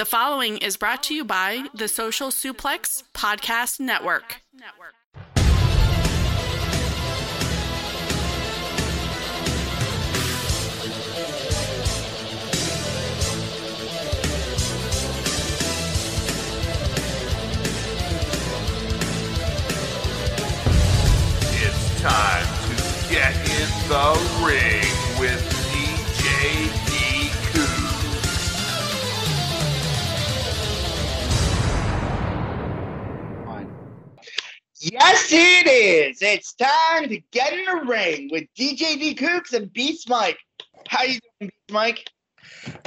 The following is brought to you by the Social Suplex Podcast Network. It's time to get in the ring Yes, it is. It's time to get in the ring with DJ D Coops and Beast Mike. How you doing, Beast Mike?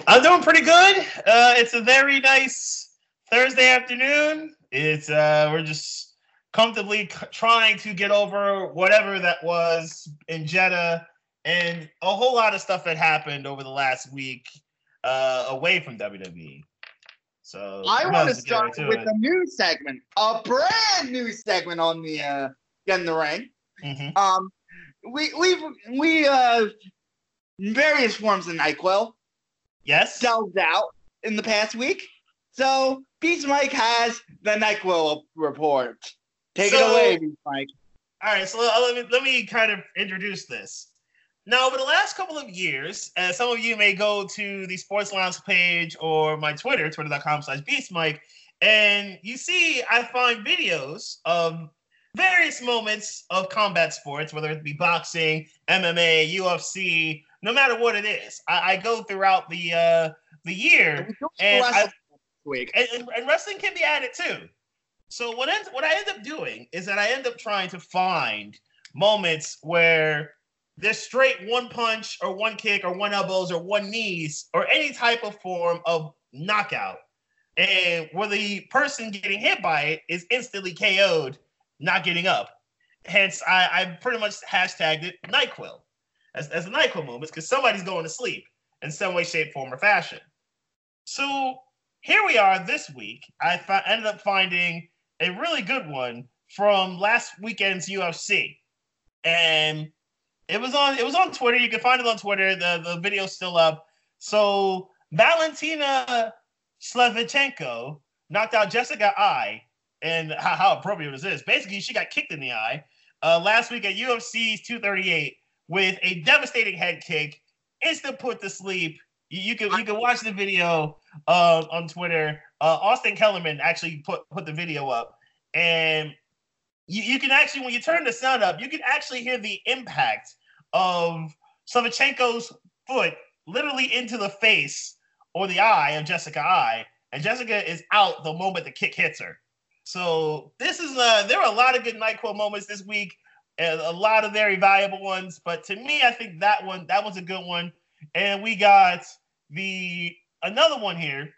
I'm doing pretty good. Uh, it's a very nice Thursday afternoon. It's uh, we're just comfortably c- trying to get over whatever that was in Jeddah, and a whole lot of stuff that happened over the last week uh, away from WWE. So I want to start with it. a new segment, a brand new segment on the uh, Get in the Ring. Mhm. Um, we we've we uh various forms of Nyquil Yes. delved out in the past week. So Beast Mike has the Nyquil report. Take it away, Beast Mike. All right, so let me, let me kind of introduce this. Now, over the last couple of years, as some of you may go to the Sports Lounge page or my Twitter, twitter.com slash beastmike, and you see I find videos of various moments of combat sports, whether it be boxing, MMA, UFC, no matter what it is. I, I go throughout the uh, the year and I- and, and wrestling can be added too. So what ends, what I end up doing is that I end up trying to find moments where there's straight one punch or one kick or one elbows or one knees or any type of form of knockout, and where the person getting hit by it is instantly KO'd, not getting up. Hence, I, I pretty much hashtagged it Nyquil as, as the Nyquil moments because somebody's going to sleep in some way, shape, form, or fashion. So here we are this week. I fi- ended up finding a really good one from last weekend's UFC, and it was on it was on Twitter. You can find it on Twitter. the The video's still up. So Valentina Shevchenko knocked out Jessica Eye, and how, how appropriate is this? Basically, she got kicked in the eye uh, last week at UFC 238 with a devastating head kick, instant put to sleep. You, you can you can watch the video uh, on Twitter. Uh, Austin Kellerman actually put put the video up, and you, you can actually when you turn the sound up, you can actually hear the impact of Shevchenko's foot literally into the face or the eye of Jessica Eye, and Jessica is out the moment the kick hits her. So this is uh there are a lot of good Nyquil moments this week, and a lot of very valuable ones. But to me, I think that one that was a good one. And we got the another one here,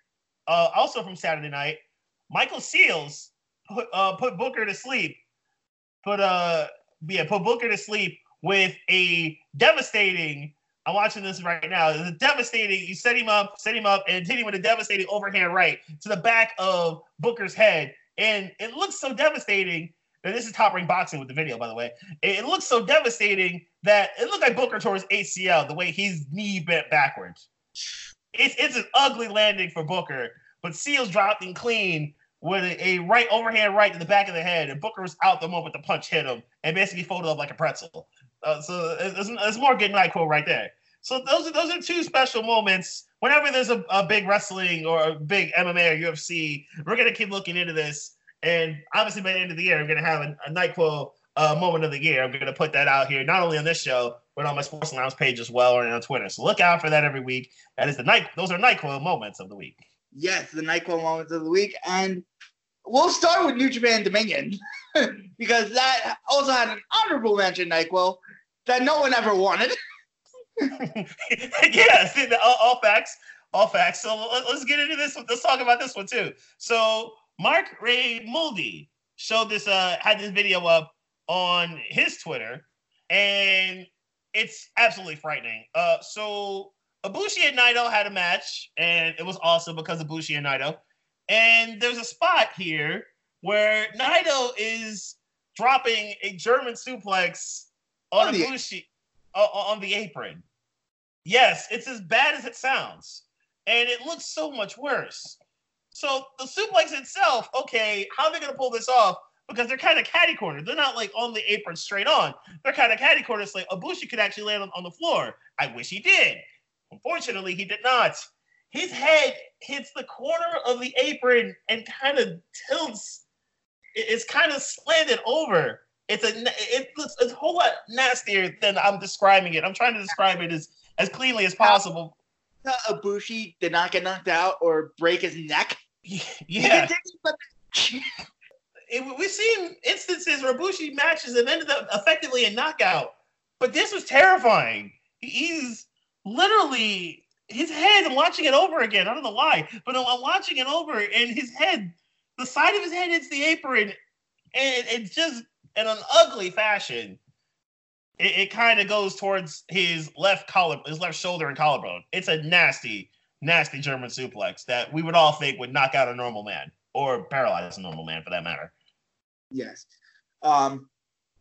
uh, also from Saturday night. Michael Seals put uh, put Booker to sleep. Put uh yeah put Booker to sleep with a devastating. I'm watching this right now. It's a devastating. You set him up, set him up, and hit him with a devastating overhand right to the back of Booker's head, and it looks so devastating. And this is Top Rank boxing with the video, by the way. It, it looks so devastating that it looked like Booker tore his ACL the way his knee bent backwards. It's it's an ugly landing for Booker, but Seals dropped him clean with a, a right overhand right to the back of the head, and Booker was out the moment the punch hit him and basically folded up like a pretzel. Uh, so it's, it's more good night quote right there. So those are those are two special moments. Whenever there's a, a big wrestling or a big MMA or UFC, we're gonna keep looking into this. And obviously by the end of the year, we're gonna have a, a uh, moment of the year. I'm gonna put that out here, not only on this show, but on my Sports Lounge page as well, or on Twitter. So look out for that every week. That is the night. Those are NyQuil moments of the week. Yes, the Nyquil moments of the week, and we'll start with New Japan Dominion because that also had an honorable mention Nyquil that no one ever wanted. yes, all, all facts, all facts. So let- let's get into this. Let's talk about this one too. So Mark Ray Muldy showed this, uh, had this video up on his Twitter, and it's absolutely frightening. Uh, so Ibushi and Naito had a match, and it was awesome because Ibushi and Naito. And there's a spot here where Naito is dropping a German suplex on On the- Ibushi uh, on the apron. Yes, it's as bad as it sounds, and it looks so much worse. So the suplex itself, okay, how are they gonna pull this off? Because they're kind of catty cornered. They're not like on the apron straight on. They're kind of catty cornered. It's like Ibushi could actually land on, on the floor. I wish he did. Unfortunately, he did not. His head hits the corner of the apron and kind of tilts. It's kind of slanted over. It's a it looks it's a whole lot nastier than I'm describing it. I'm trying to describe it as as cleanly as possible. Ibushi did not get knocked out or break his neck. Yeah, continued the match. it, we've seen instances where Bushi matches have ended up effectively a knockout, but this was terrifying. He's literally his head. I'm watching it over again. I don't know why, but I'm, watching it over, and his head, the side of his head hits the apron, and it's just in an ugly fashion. It, it kind of goes towards his left collar, his left shoulder and collarbone. It's a nasty, nasty German suplex that we would all think would knock out a normal man or paralyze a normal man for that matter. Yes. Um,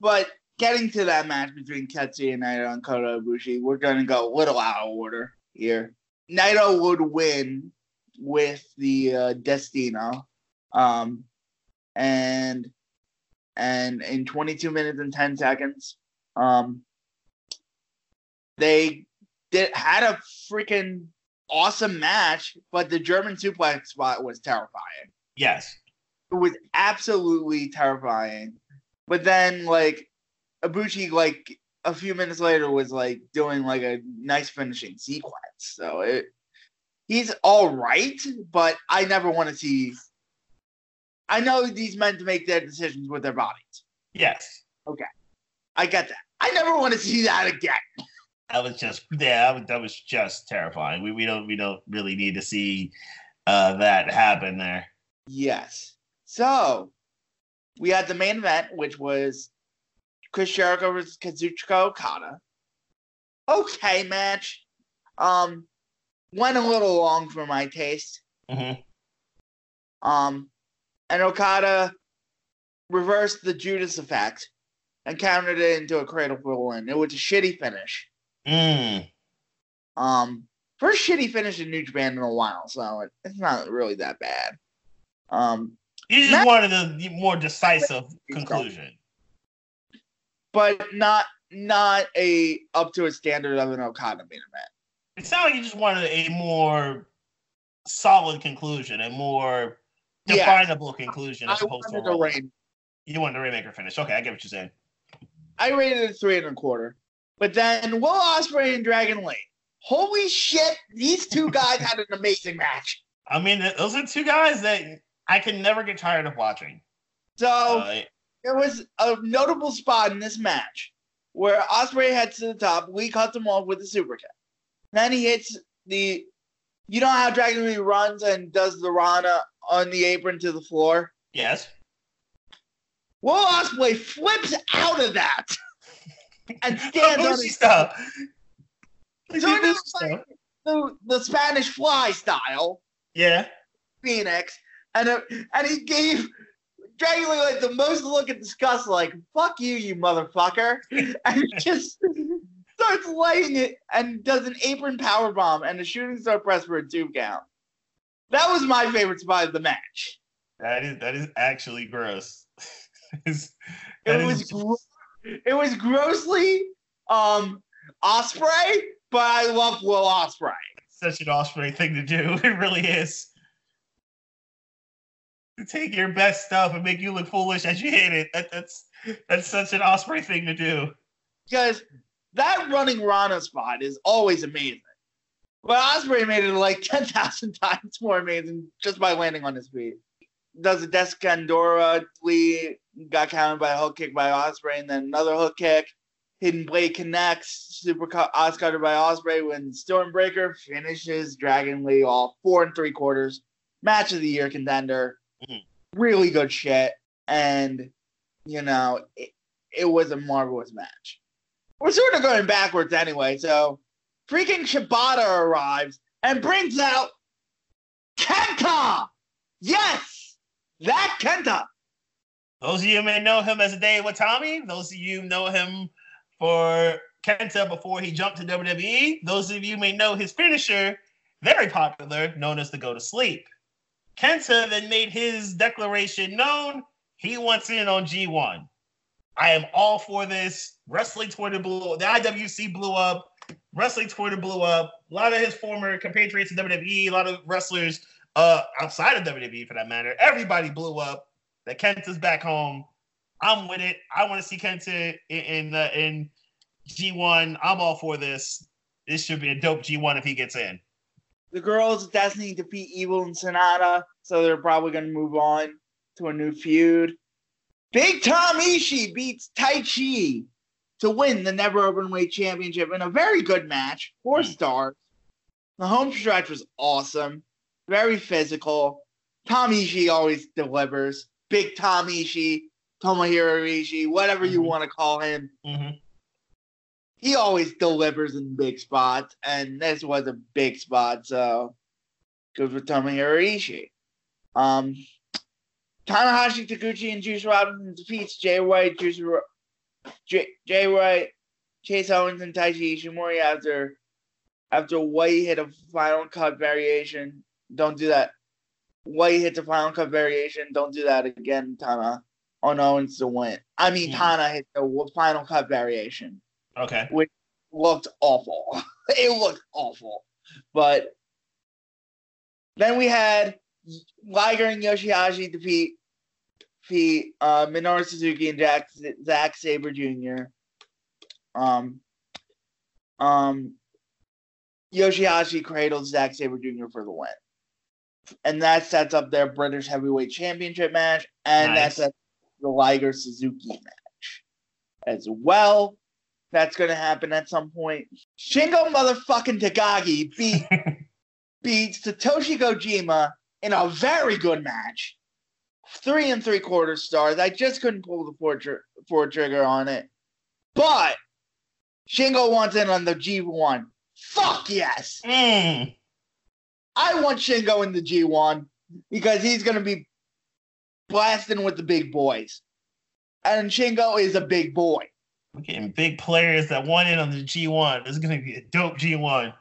but getting to that match between Tetsuya Naito and Kota Ibushi, we're going to go a little out of order here. Naito would win with the uh, Destino, um, and and in 22 minutes and 10 seconds, um, they did had a freaking awesome match, but the German suplex spot was terrifying Yes. it was absolutely terrifying. But then like Ibushi like a few minutes later was like doing like a nice finishing sequence. So it he's all right, but I never want to see I know these men to make their decisions with their bodies. Yes. Okay. I get that. I never want to see that again. That was just yeah, that was, that was just terrifying. We we don't we don't really need to see uh that happen there. Yes. So we had the main event, which was Chris Jericho versus Kazuchika Okada. Okay, match. Um, went a little long for my taste. Mhm. Um, and Okada reversed the Judas effect and countered it into a cradle pull in. It was a shitty finish. Mm. Um, first shitty finish in New Japan in a while, so it, it's not really that bad. Um, You just wanted a more decisive conclusion. But not not a up to a standard of an Okada main event. It sounded like you just wanted a more solid conclusion, a more Yeah. definable conclusion I as opposed to a wanted a roll. rain. You wanted a Rainmaker finish. Okay, I get what you're saying. I rated it three and a quarter. But then Will Ospreay and Dragon Lee. Holy shit! These two guys had an amazing match. I mean, those are two guys that I can never get tired of watching. So Uh, there was a notable spot in this match where Ospreay heads to the top. Lee cuts him off with a super kick. Then he hits the. You know how Dragon Lee runs and does the Rana on the apron to the floor? yes. Will Ospreay flips out of that and stands on his stuff. Sort of like the, the Spanish fly style, Yeah. Phoenix, and uh, and he gave Dragon Lee like the most look of disgust, like "fuck you, you motherfucker," and just starts laying it and does an apron power bomb and a shooting star press for a two count. That was my favorite spot of the match. That is that is actually gross. It was is- gro- it was grossly um Ospreay, but I love Will Ospreay. such an Ospreay thing to do. It really is. To take your best stuff and make you look foolish as you hit it. That, that's that's such an Ospreay thing to do. because that running Rana spot is always amazing. But Ospreay made it like 10,000 times more amazing just by landing on his feet. Does a Desnucadora, Lee got countered by a hook kick by Ospreay, and then another hook kick. Hidden Blade connects, super Oscar by Ospreay when Stormbreaker finishes Dragon Lee all four and three quarters. Match of the year contender. Mhm. Really good shit. And, you know, it, it was a marvelous match we're sort of going backwards anyway. So, freaking Shibata arrives and brings out Kenta. Yes, that Kenta. Those of you may know him as Hideo Itami. Those of you know him for Kenta before he jumped to WWE. Those of you may know his finisher, very popular, known as the Go to Sleep. Kenta then made his declaration known. He wants in on G1. I am all for this. Wrestling Twitter blew up. the IWC blew up. Wrestling Twitter blew up. A lot of his former compatriots in WWE, a lot of wrestlers uh, outside of WWE for that matter, everybody blew up. That Kenta's back home. I'm with it. I want to see Kenta in in, uh, in G1. I'm all for this. This should be a dope G1 if he gets in. The Guerrillas Destiny defeat Evil and Sanada, so they're probably going to move on to a new feud. Big Tom Ishii beats Taichi to win the Never Openweight Championship in a very good match. Four Mm. stars. The home stretch was awesome, very physical. Tom Ishii always delivers. Big Tom Ishii, Tomohiro Ishii, whatever you Mhm. want to call him. Mhm. He always delivers in big spots, and this was a big spot, so good for Tomohiro Ishii. Um, Tanahashi, Taguchi, and Juice Robinson defeats Jay White, Juice, Ro- Jay, Jay White, Chase Owens, and Taiji Ishimori after after White hit a final cut variation. Don't do that. White hits a final cut variation. Don't do that again, Tana. On Owens to win. I mean. Tana hit the final cut variation Okay. Which looked awful. it looked awful. But then we had Liger and Yoshihashi defeat defeat uh, Minoru Suzuki and Jack Zack Saber Jr. Um, um, Yoshihashi cradles Zack Saber Jr. for the win, and that sets up their British Heavyweight Championship match, and Nice. that sets the Liger Suzuki match as well. That's gonna happen at some point. Shingo motherfucking Takagi beat beats Satoshi Kojima in a very good match. Three and three quarter stars. I just couldn't pull the four, tr- four trigger on it. But Shingo wants in on the G1. Fuck yes. Mm. I want Shingo in the G1 because he's going to be blasting with the big boys. And Shingo is a big boy. We're getting big players that want in on the G1. This is gonna be a dope G1.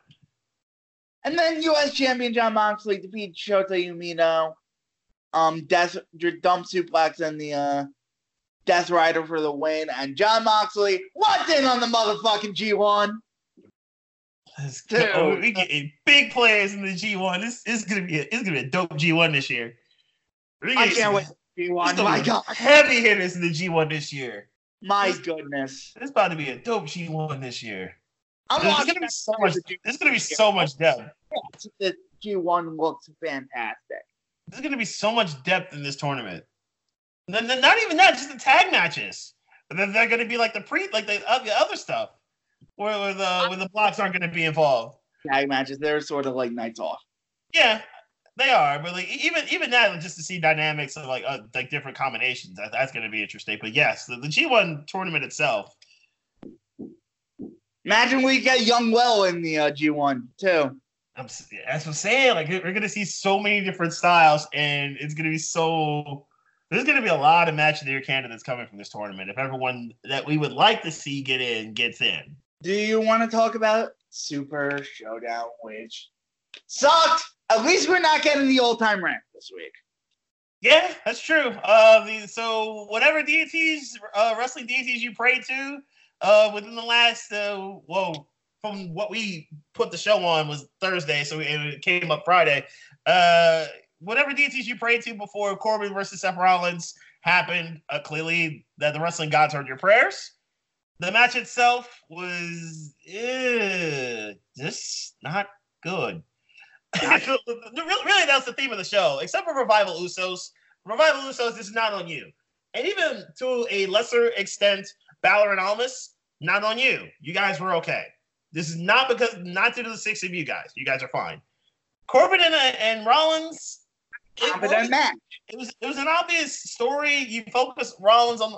And then U.S. champion Jon Moxley defeats Shota Umino. Um, Death your dump suplex and the uh, Death Rider for the win. And Jon Moxley wants in on the motherfucking G1. Let's Dude. go. We getting big players in the G1. This, this is gonna be a, it's gonna be a dope G1 this year. I getting can't wait. G1. gonna My God. Heavy hitters in the G1 this year. My goodness. It's about to be a dope G1 this year. I'm There's watching gonna be so much. the There's gonna be so much depth. The G1 looks fantastic. There's gonna be so much depth in this tournament. Not even that, just the tag matches. But then they're gonna be like the pre, like the, uh, the other stuff, where, where the where the blocks aren't gonna be involved. Tag matches, they're sort of like nights off. Yeah, they are. But like even even that, just to see dynamics of like uh, like different combinations, that, that's gonna be interesting. But yes, the, the G1 tournament itself. Imagine we get Young Well in the uh, G1 too. I'm, that's what I'm saying. Like we're gonna see so many different styles, and it's gonna be so. There's gonna be a lot of match of the year candidates coming from this tournament. If everyone that we would like to see get in gets in, Do you want to talk about Super Showdown, which sucked? At least we're not getting the old time rank this week. yeah, that's true. Uh, the, so whatever deities, uh, wrestling deities you pray to, uh, within the last, uh, whoa, from what we put the show on was Thursday, so it came up Friday. Uh, whatever deities you prayed to before Corbin versus Seth Rollins happened, uh, clearly that the wrestling gods heard your prayers. The match itself was eh, just not good. Really, really, that's the theme of the show. Except for Revival Usos, Revival Usos this is not on you, and even to a lesser extent, Balor and Almas, not on you. You guys were okay. This is not because not due to the six of you guys. You guys are fine. Corbin and, uh, and Rollins. it was- match. it was it was an obvious story. You focus Rollins on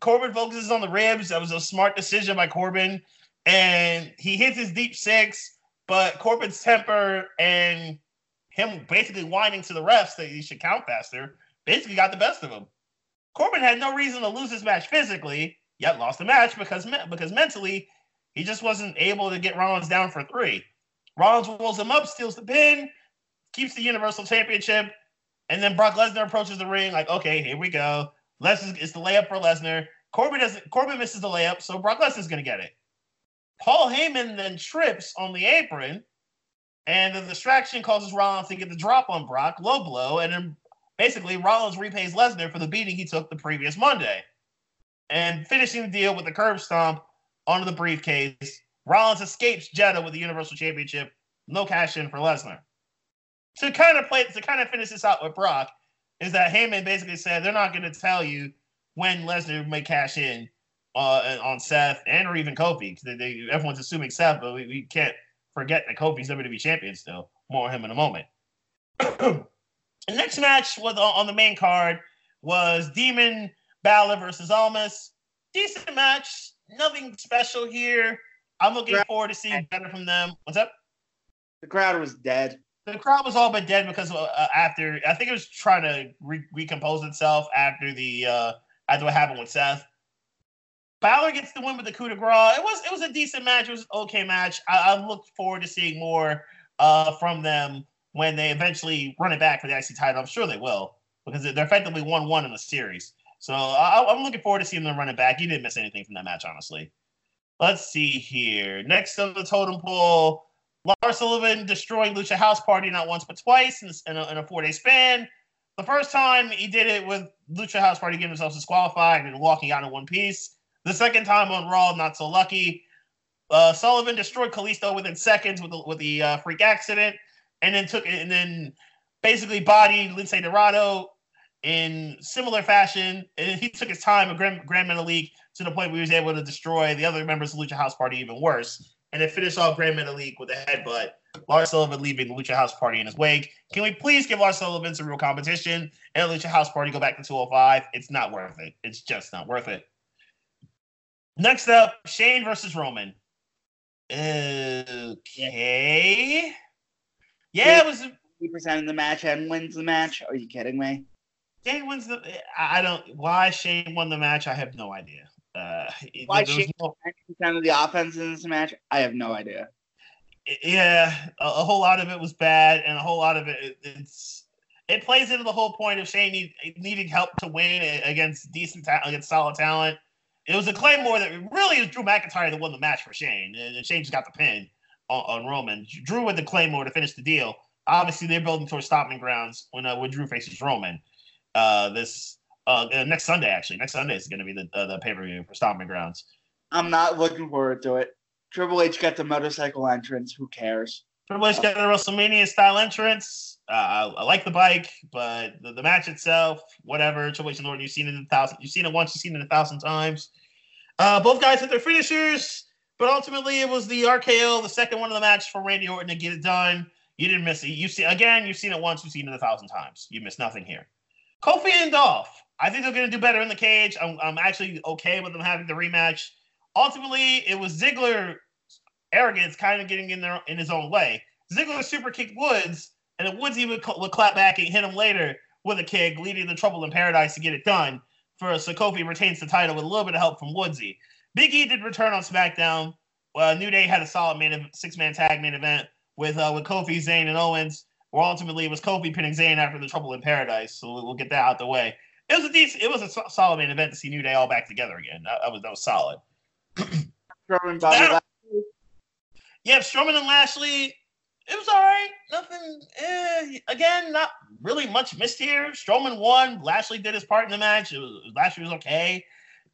Corbin focuses on the ribs. That was a smart decision by Corbin, and he hits his deep six. But Corbin's temper and him basically whining to the refs that he should count faster basically got the best of him. Corbin had no reason to lose this match physically, yet lost the match because because mentally he just wasn't able to get Rollins down for three. Rollins rolls him up, steals the pin, keeps the Universal Championship, And then Brock Lesnar approaches the ring, like, okay, here we go. Lesnar, it's the layup for Lesnar. Corbin doesn't. Corbin misses the layup, so Brock Lesnar's gonna get it. Paul Heyman then trips on the apron, and the distraction causes Rollins to get the drop on Brock, low blow, and then basically Rollins repays Lesnar for the beating he took the previous Monday, and finishing the deal with the curb stomp onto the briefcase. Rollins escapes Jeddah with the Universal Championship, no cash in for Lesnar. To kind of play, to kind of finish this out with Brock, is that Heyman basically said they're not going to tell you when Lesnar may cash in uh, on Seth and or even Kofi. They, they, everyone's assuming Seth, but we, we can't forget that Kofi's WWE champion still. More on him in a moment. the next match was on, on the main card was Demon Balor versus Almas. Decent match, nothing special here. I'm looking forward to seeing better from them. What's up? The crowd was dead. The crowd was all but dead because uh, after I think it was trying to re- recompose itself after the uh, after what happened with Seth. Balor gets the win with the coup de grace. It was it was a decent match. It was an okay match. I, I look forward to seeing more uh, from them when they eventually run it back for the IC title. I'm sure they will because they're effectively one one in the series. So I, am looking forward to seeing them run it back. You didn't miss anything from that match, honestly. Let's see here. Next on the totem pole, Lars Sullivan destroying Lucha House Party not once but twice in, in a, a four day span. The first time he did it with Lucha House Party getting themselves disqualified and walking out in one piece. The second time on Raw, not so lucky. Uh, Sullivan destroyed Kalisto within seconds with the, with the uh, freak accident, and then took and then basically bodied Lince Dorado in similar fashion. And he took his time with Grand, Grand League to the point where he was able to destroy the other members of Lucha House Party even worse. And then finish off Grand league with a headbutt. Lars Sullivan leaving the Lucha House Party in his wake. Can we please give Lars Sullivan some real competition and Lucha House Party go back to 205? It's not worth it. It's just not worth it. Next up, Shane versus Roman. Okay. Yeah, it was. Percent of the match and wins the match. Are you kidding me? Shane wins the. I don't. Why Shane won the match? I have no idea. Uh, Why Shane no- of the offense in this match? I have no idea. yeah, a, a whole lot of it was bad, and a whole lot of it, it- it's it plays into the whole point of Shane need, needing help to win against decent ta- against solid talent. It was a Claymore that really is Drew McIntyre that won the match for Shane, and Shane just got the pin on, on Roman. Drew with the Claymore to finish the deal. Obviously, they're building towards Stomping Grounds when uh, when Drew faces Roman. Uh, this uh, uh, next Sunday, actually, next Sunday is going to be the uh, the pay per view for Stomping Grounds. I'm not looking forward to it. Triple H got the motorcycle entrance. Who cares? Triple H got a WrestleMania style entrance. Uh, I, I like the bike, but the, the match itself, whatever. Triple H and Orton, you've seen it a thousand. You've seen it once. You've seen it a thousand times. Uh, both guys hit their finishers, but ultimately it was the RKO, the second one of the match for Randy Orton to get it done. You didn't miss it. You see again. You've seen it once. You've seen it a thousand times. You missed nothing here. Kofi and Dolph. I think they're going to do better in the cage. I'm, I'm actually okay with them having the rematch. Ultimately, it was Ziggler arrogance kind of getting in there in his own way. Ziggler super kicked Woods, and then Woods even would clap back and hit him later with a kick, leading to Trouble in Paradise to get it done. For so Kofi retains the title with a little bit of help from Woodsy. Big E did return on SmackDown. Uh, New Day had a solid main six man tag main event with uh, with Kofi, Zayn, and Owens. Where ultimately it was Kofi pinning Zayn after the Trouble in Paradise. So we'll, get that out the way. It was a decent, it was a so- solid main event to see New Day all back together again. That, was that was solid. Strowman, Bobby That- Lashley. Yeah, Strowman and Lashley, it was all right. Nothing, eh, again, not really much missed here. Strowman won. Lashley did his part in the match. It was Lashley was okay.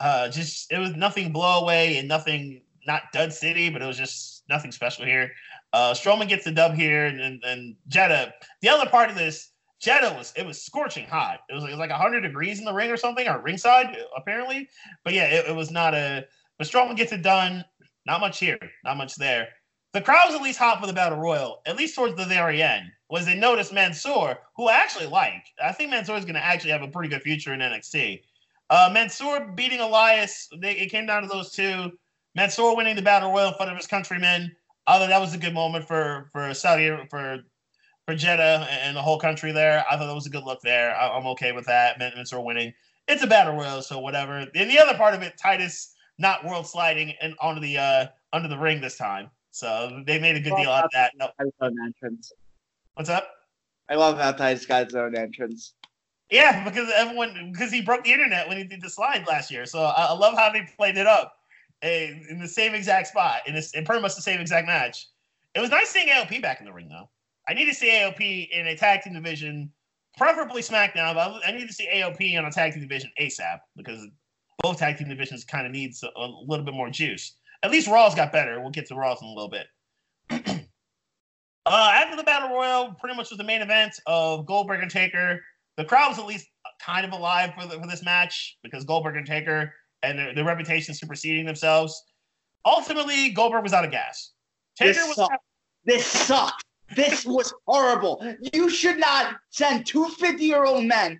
Uh, just it was nothing blow away and nothing not dud city, but it was just nothing special here. Uh, Strowman gets the dub here, and, and and Jeddah. The other part of this, Jeddah was it was scorching hot. It was, it was like 100 degrees in the ring or something, or ringside apparently. But yeah, it, it was not a. But Strowman gets it done. Not much here, not much there. The crowd was at least hot for the battle royal, at least towards the very end. Was they noticed Mansoor, who I actually like. I think Mansoor is going to actually have a pretty good future in NXT. Uh, Mansoor beating Elias, they, it came down to those two. Mansoor winning the battle royal in front of his countrymen. Other that was a good moment for for Saudi for for Jeddah and the whole country there. I thought that was a good look there. I, I'm okay with that. Man- Mansoor winning. It's a battle royal, so whatever. And the other part of it, Titus not world sliding and onto the uh under the ring this time. So they made a good deal out of that. No, I was entrance. what's up? I love how Titus got his own entrance. Yeah, because everyone because he broke the internet when he did the slide last year. So I, I love how they played it up eh, in the same exact spot in this in pretty much the same exact match. It was nice seeing AOP back in the ring though. I need to see AOP in a tag team division, preferably SmackDown, but I need to see AOP on a tag team division ASAP because both tag team divisions kind of needs a, a little bit more juice. At least Raw's got better. We'll get to Raw's in a little bit. uh, after the Battle Royal, pretty much was the main event of Goldberg and Taker the crowd was at least kind of alive for, the, for this match because Goldberg and Taker and their, their reputation superseding themselves. Ultimately, Goldberg was out of gas. Taker this was. Sucked. This sucked. This was horrible. You should not send two 50 year old men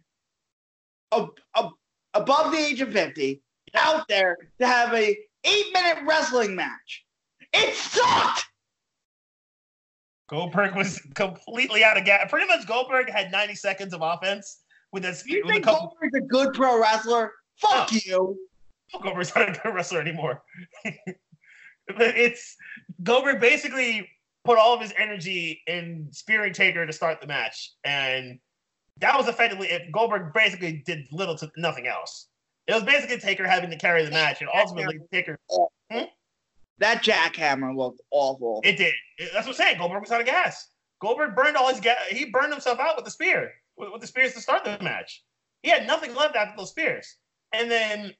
ab- ab- above the age of 50 out there to have a eight minute wrestling match. It sucked. Goldberg was completely out of gas. Pretty much, Goldberg had 90 seconds of offense with his. You with think a couple... Goldberg's a good pro wrestler? Fuck oh. you. Goldberg's not a good wrestler anymore. it's Goldberg basically put all of his energy in spearing Taker to start the match, and that was effectively it. Goldberg basically did little to nothing else. It was basically Taker having to carry the match, and ultimately Taker. Hmm? That jackhammer looked awful. It did. That's what I'm saying. Goldberg was out of gas. Goldberg burned all his gas. He burned himself out with the spear, with, with the spears to start the match. He had nothing left after those spears. And then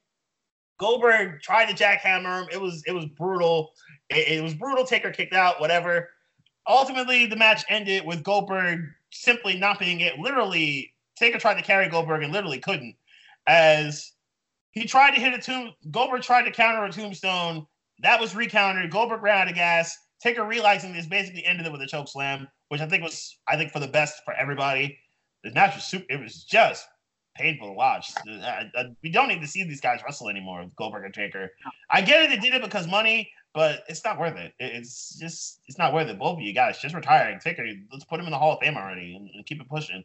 Goldberg tried to jackhammer him. It was it was brutal. It, it was brutal. Taker kicked out. Whatever. Ultimately, the match ended with Goldberg simply not being it. Literally, Taker tried to carry Goldberg and literally couldn't, as he tried to hit a tomb. Goldberg tried to counter a tombstone that was recountered. Goldberg ran out of gas. Taker realizing this basically ended it with a choke slam, which I think was I think for the best for everybody. The match was super. It was just painful to watch. I, I, we don't need to see these guys wrestle anymore. Goldberg and Taker. I get it. They did it because money, but it's not worth it. It's just it's not worth it. Both of you guys just retiring. Taker, let's put him in the Hall of Fame already and, and keep it pushing.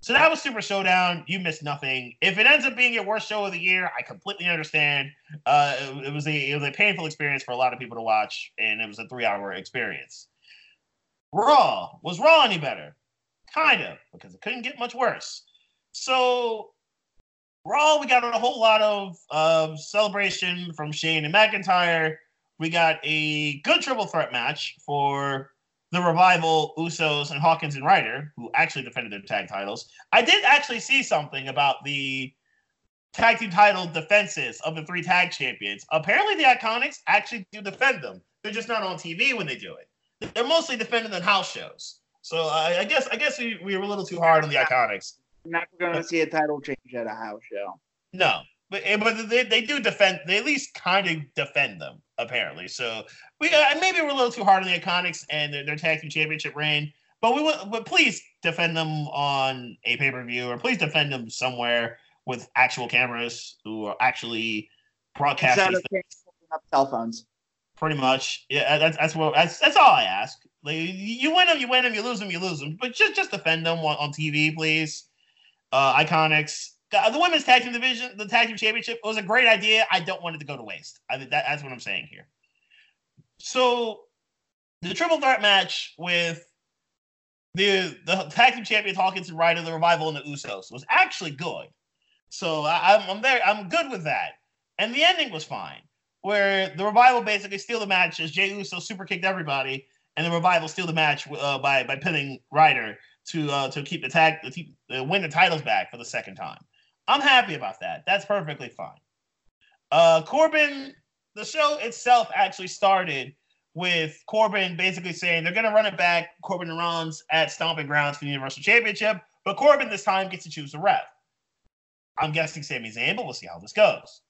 So that was Super Showdown. You missed nothing. If it ends up being your worst show of the year, I completely understand. Uh, it, it, was a it was a painful experience for a lot of people to watch, and it was a three hour experience. Raw was Raw any better? Kind of, because it couldn't get much worse. So Raw, we got a whole lot of uh, celebration from Shane and McIntyre. We got a good triple threat match for the Revival, Usos, and Hawkins and Ryder, who actually defended their tag titles. I did actually see something about the tag team title defenses of the three tag champions. Apparently, the Iconics actually do defend them. They're just not on TV when they do it. They're mostly defending in house shows. So uh, I guess I guess we, we were a little too hard on the Iconics. Not going to see a title change at a house show. No, but eh, but they, they do defend. They at least kind of defend them apparently. So we uh, maybe we're a little too hard on the Iconics and their, their tag team championship reign. But we will, but please defend them on a pay per view or please defend them somewhere with actual cameras who are actually broadcasting up cell phones. Pretty much, yeah. That's that's what that's that's all I ask. Like you win them, you win them. You lose them, you lose them. But just just defend them on, on TV, please. Uh, Iconics, the women's tag team division, the tag team championship was a great idea. I don't want it to go to waste. I, that, that's what I'm saying here. So the triple threat match with the the tag team champions Hawkins and Ryder, the Revival, and the Usos was actually good. So I, I'm, I'm there. I'm good with that. And the ending was fine, where the Revival basically steal the match as Jey Uso super kicked everybody, and the Revival steal the match uh, by by pinning Ryder to uh, to keep the tag to win the titles back for the second time. I'm happy about that. That's perfectly fine. Uh, Corbin, the show itself actually started with Corbin basically saying they're going to run it back. Corbin runs at Stomping Grounds for the Universal Championship, but Corbin this time gets to choose a ref. I'm guessing Sami Zayn, but we'll see how this goes.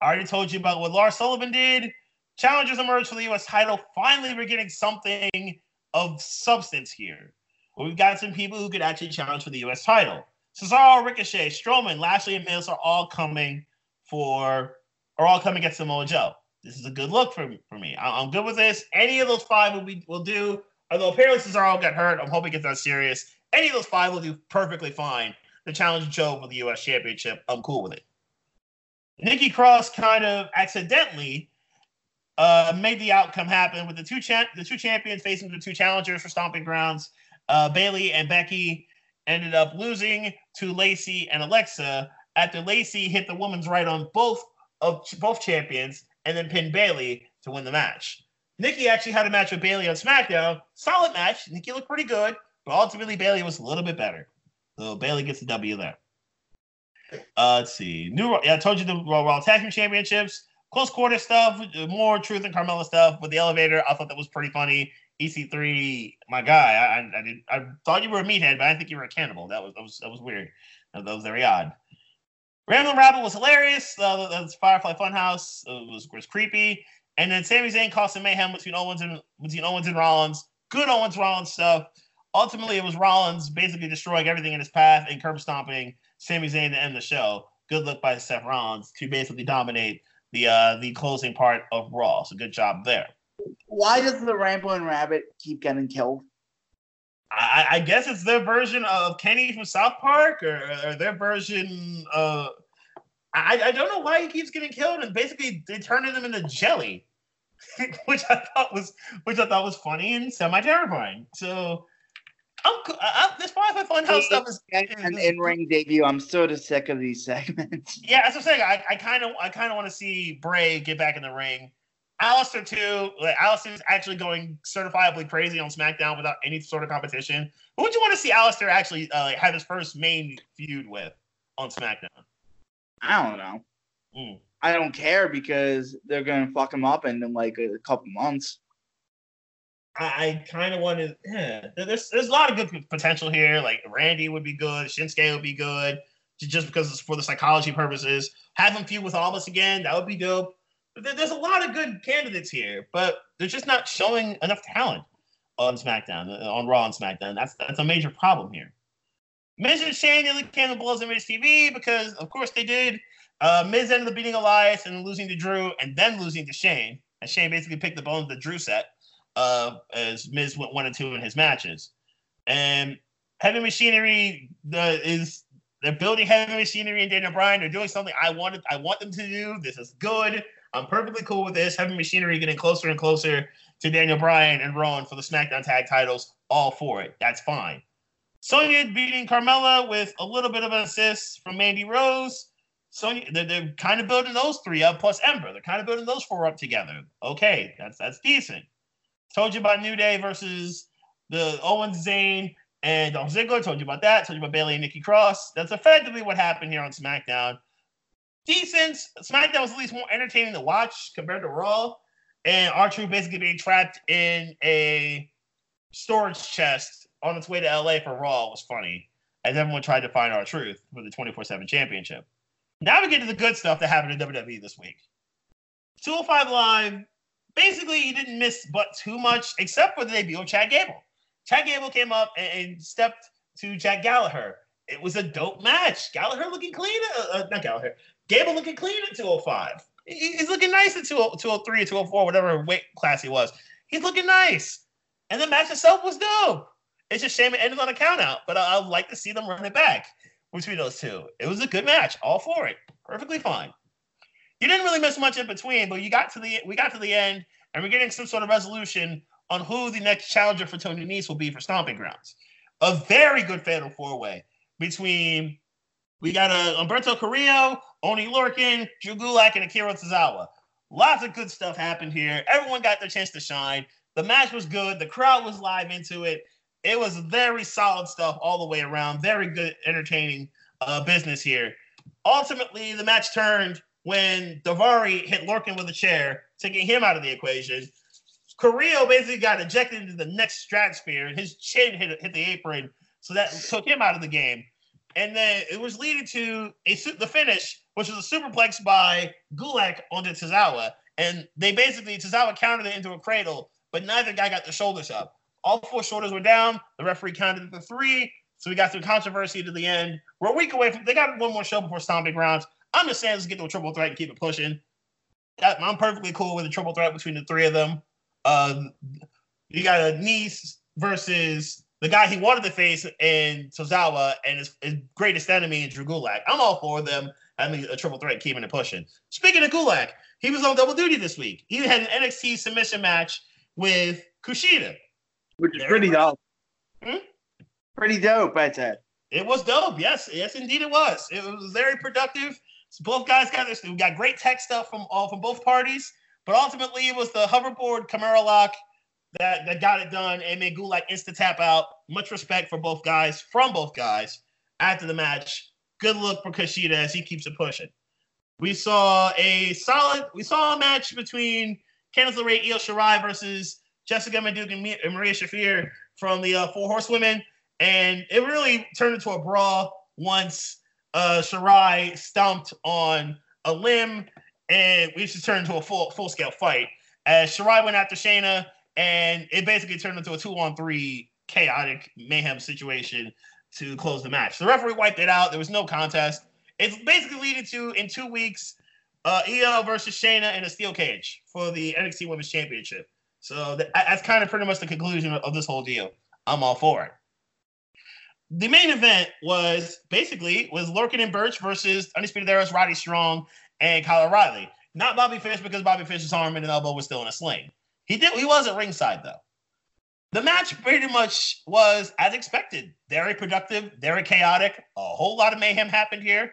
I already told you about what Lars Sullivan did. Challengers emerged for the U.S. title. Finally, we're getting something of substance here. We've got some people who could actually challenge for the U.S. title. Cesaro, Ricochet, Strowman, Lashley, and Miz are all coming for are all coming against Samoa Joe. This is a good look for, for me. I, am good with this. Any of those five will be will do. Although apparently Cesaro got hurt, I'm hoping it's not serious. Any of those five will do perfectly fine. The challenge Joe for the U.S. Championship, I'm cool with it. Nikki Cross kind of accidentally uh, made the outcome happen with the two cha- the two champions facing the two challengers for Stomping Grounds. uh, Bayley and Becky ended up losing to Lacey and Alexa after Lacey hit the woman's right on both of both champions and then pinned Bayley to win the match. Nikki actually had a match with Bayley on SmackDown. Solid match. Nikki looked pretty good, but ultimately Bayley was a little bit better. So Bayley gets the W there. Uh, let's see. New, yeah, I told you the Raw, Raw Tag Team Championships. Close quarter stuff, more Truth and Carmella stuff with the elevator. I thought that was pretty funny. EC3, my guy. I I, did, I thought you were a meathead, but I think you were a cannibal. That was that was that was weird. That was very odd. Ramblin' Rabbit was hilarious. Uh, that's Firefly Funhouse. It was, was creepy. And then Sami Zayn caused some mayhem between Owens and between Owens and Rollins. Good Owens Rollins stuff. Ultimately, it was Rollins basically destroying everything in his path and curb stomping Sami Zayn to end the show. Good look by Seth Rollins to basically dominate the uh, the closing part of Raw. So good job there. Why does the Rambling Rabbit keep getting killed? I, I guess it's their version of Kenny from South Park, or, or their version of. I, I don't know why he keeps getting killed, and basically they turning him into jelly, which I thought was which I thought was funny and semi terrifying. So I'm, I, this Firefly Funhouse stuff is an in-ring debut. I'm sort of sick of these segments. Yeah, as I'm saying. I kind of I kind of want to see Bray get back in the ring. Aleister too. Like Aleister's actually going certifiably crazy on SmackDown without any sort of competition. Who would you want to see Aleister actually uh, have his first main feud with on SmackDown? I don't know. Mm. I don't care because they're gonna fuck him up in, like a couple months. I, I kind of wanted. Yeah, there's there's a lot of good potential here. Like Randy would be good. Shinsuke would be good. Just because it's for the psychology purposes. Have him feud with Almas again. That would be dope. There's a lot of good candidates here, but they're just not showing enough talent on SmackDown, uh, on Raw and SmackDown. That's that's a major problem here. And Shane came to blows on Miz TV because, of course, they did. Uh, Miz ended up beating Elias and losing to Drew, and then losing to Shane. And Shane basically picked the bones that Drew set uh, as Miz went one and two in his matches. And Heavy Machinery uh, is they're building Heavy Machinery and Daniel Bryan. They're doing something I wanted. I want them to do. This is good. I'm perfectly cool with this. Heavy Machinery getting closer and closer to Daniel Bryan and Rowan for the SmackDown Tag Titles. All for it. That's fine. Sonya beating Carmella with a little bit of an assist from Mandy Rose. Sonya, they're, they're kind of building those three up, plus Ember. They're kind of building those four up together. Okay, that's that's decent. Told you about New Day versus the Owens Zayn and Dolph Ziggler. Told you about that. Told you about Bayley and Nikki Cross. That's effectively what happened here on SmackDown. Decent. SmackDown was at least more entertaining to watch compared to Raw. And R-Truth basically being trapped in a storage chest on its way to LA for Raw was funny, as everyone tried to find R-Truth for the 24 7 championship. Now we get to the good stuff that happened in WWE this week. 205 Live, basically, you didn't miss but too much, except for the debut of Chad Gable. Chad Gable came up and, and stepped to Jack Gallagher. It was a dope match. Gallagher looking clean, uh, uh, not Gallagher. Gable looking clean at 205. He's looking nice at 203 or 204, whatever weight class he was. He's looking nice. And the match itself was dope. It's just shame it ended on a count out, but I, would like to see them run it back between those two. It was a good match, all for it. Perfectly fine. You didn't really miss much in between, but you got to the we got to the end, and we're getting some sort of resolution on who the next challenger for Tony Nese will be for Stomping Grounds. A very good fatal four-way between we got a uh, Humberto Carrillo, Oney Lorcan, Drew Gulak, and Akira Tozawa. Lots of good stuff happened here. Everyone got their chance to shine. The match was good. The crowd was live into it. It was very solid stuff all the way around. Very good, entertaining uh, business here. Ultimately, the match turned when Daivari hit Lorcan with a chair, taking him out of the equation. Carrillo basically got ejected into the next stratosphere, and his chin hit, hit the apron, so that took him out of the game. And then it was leading to a the finish, which was a superplex by Gulak onto Tozawa. And they basically Tozawa countered it into a cradle, but neither guy got the shoulders up. All four shoulders were down. The referee counted to three. So we got through controversy to the end. We're a week away from they got one more show before Stomping Grounds. I'm just saying let's get to a triple threat and keep it pushing. I'm perfectly cool with a triple threat between the three of them. Um, you got a Nese versus the guy he wanted to face in Tozawa and his, his greatest enemy in Drew Gulak. I'm all for them having a triple threat, keeping it pushing. Speaking of Gulak, he was on double duty this week. He had an NXT submission match with Kushida. Which is pretty dope. Hmm? Pretty dope, I said. It was dope. Yes, yes, indeed, it was. It was very productive. So both guys got this. We got great tech stuff from all from both parties, but ultimately it was the hoverboard Kimura lock that, that got it done and made Gulak insta tap out. Much respect for both guys from both guys after the match. Good look for Kushida as he keeps it pushing. We saw a solid. We saw a match between Candice LeRae, Io Shirai versus Jessamyn Duke and Marina Shafir from the uh, Four Horsewomen, and it really turned into a brawl once uh, Shirai stomped on a limb, and we just turned into a full full scale fight as Shirai went after Shayna, and it basically turned into a two on three chaotic mayhem situation to close the match. The referee wiped it out. There was no contest. It's basically leading to in two weeks, uh, Io versus Shayna in a steel cage for the NXT Women's Championship. So that, that's kind of pretty much the conclusion of, of this whole deal. I'm all for it. The main event was basically was Lorcan and Burch versus Undisputed Era's Roddy Strong and Kyle O'Reilly. Not Bobby Fish because Bobby Fish's arm and elbow was still in a sling. He did he was at ringside though. The match pretty much was as expected. Very productive, very chaotic. A whole lot of mayhem happened here.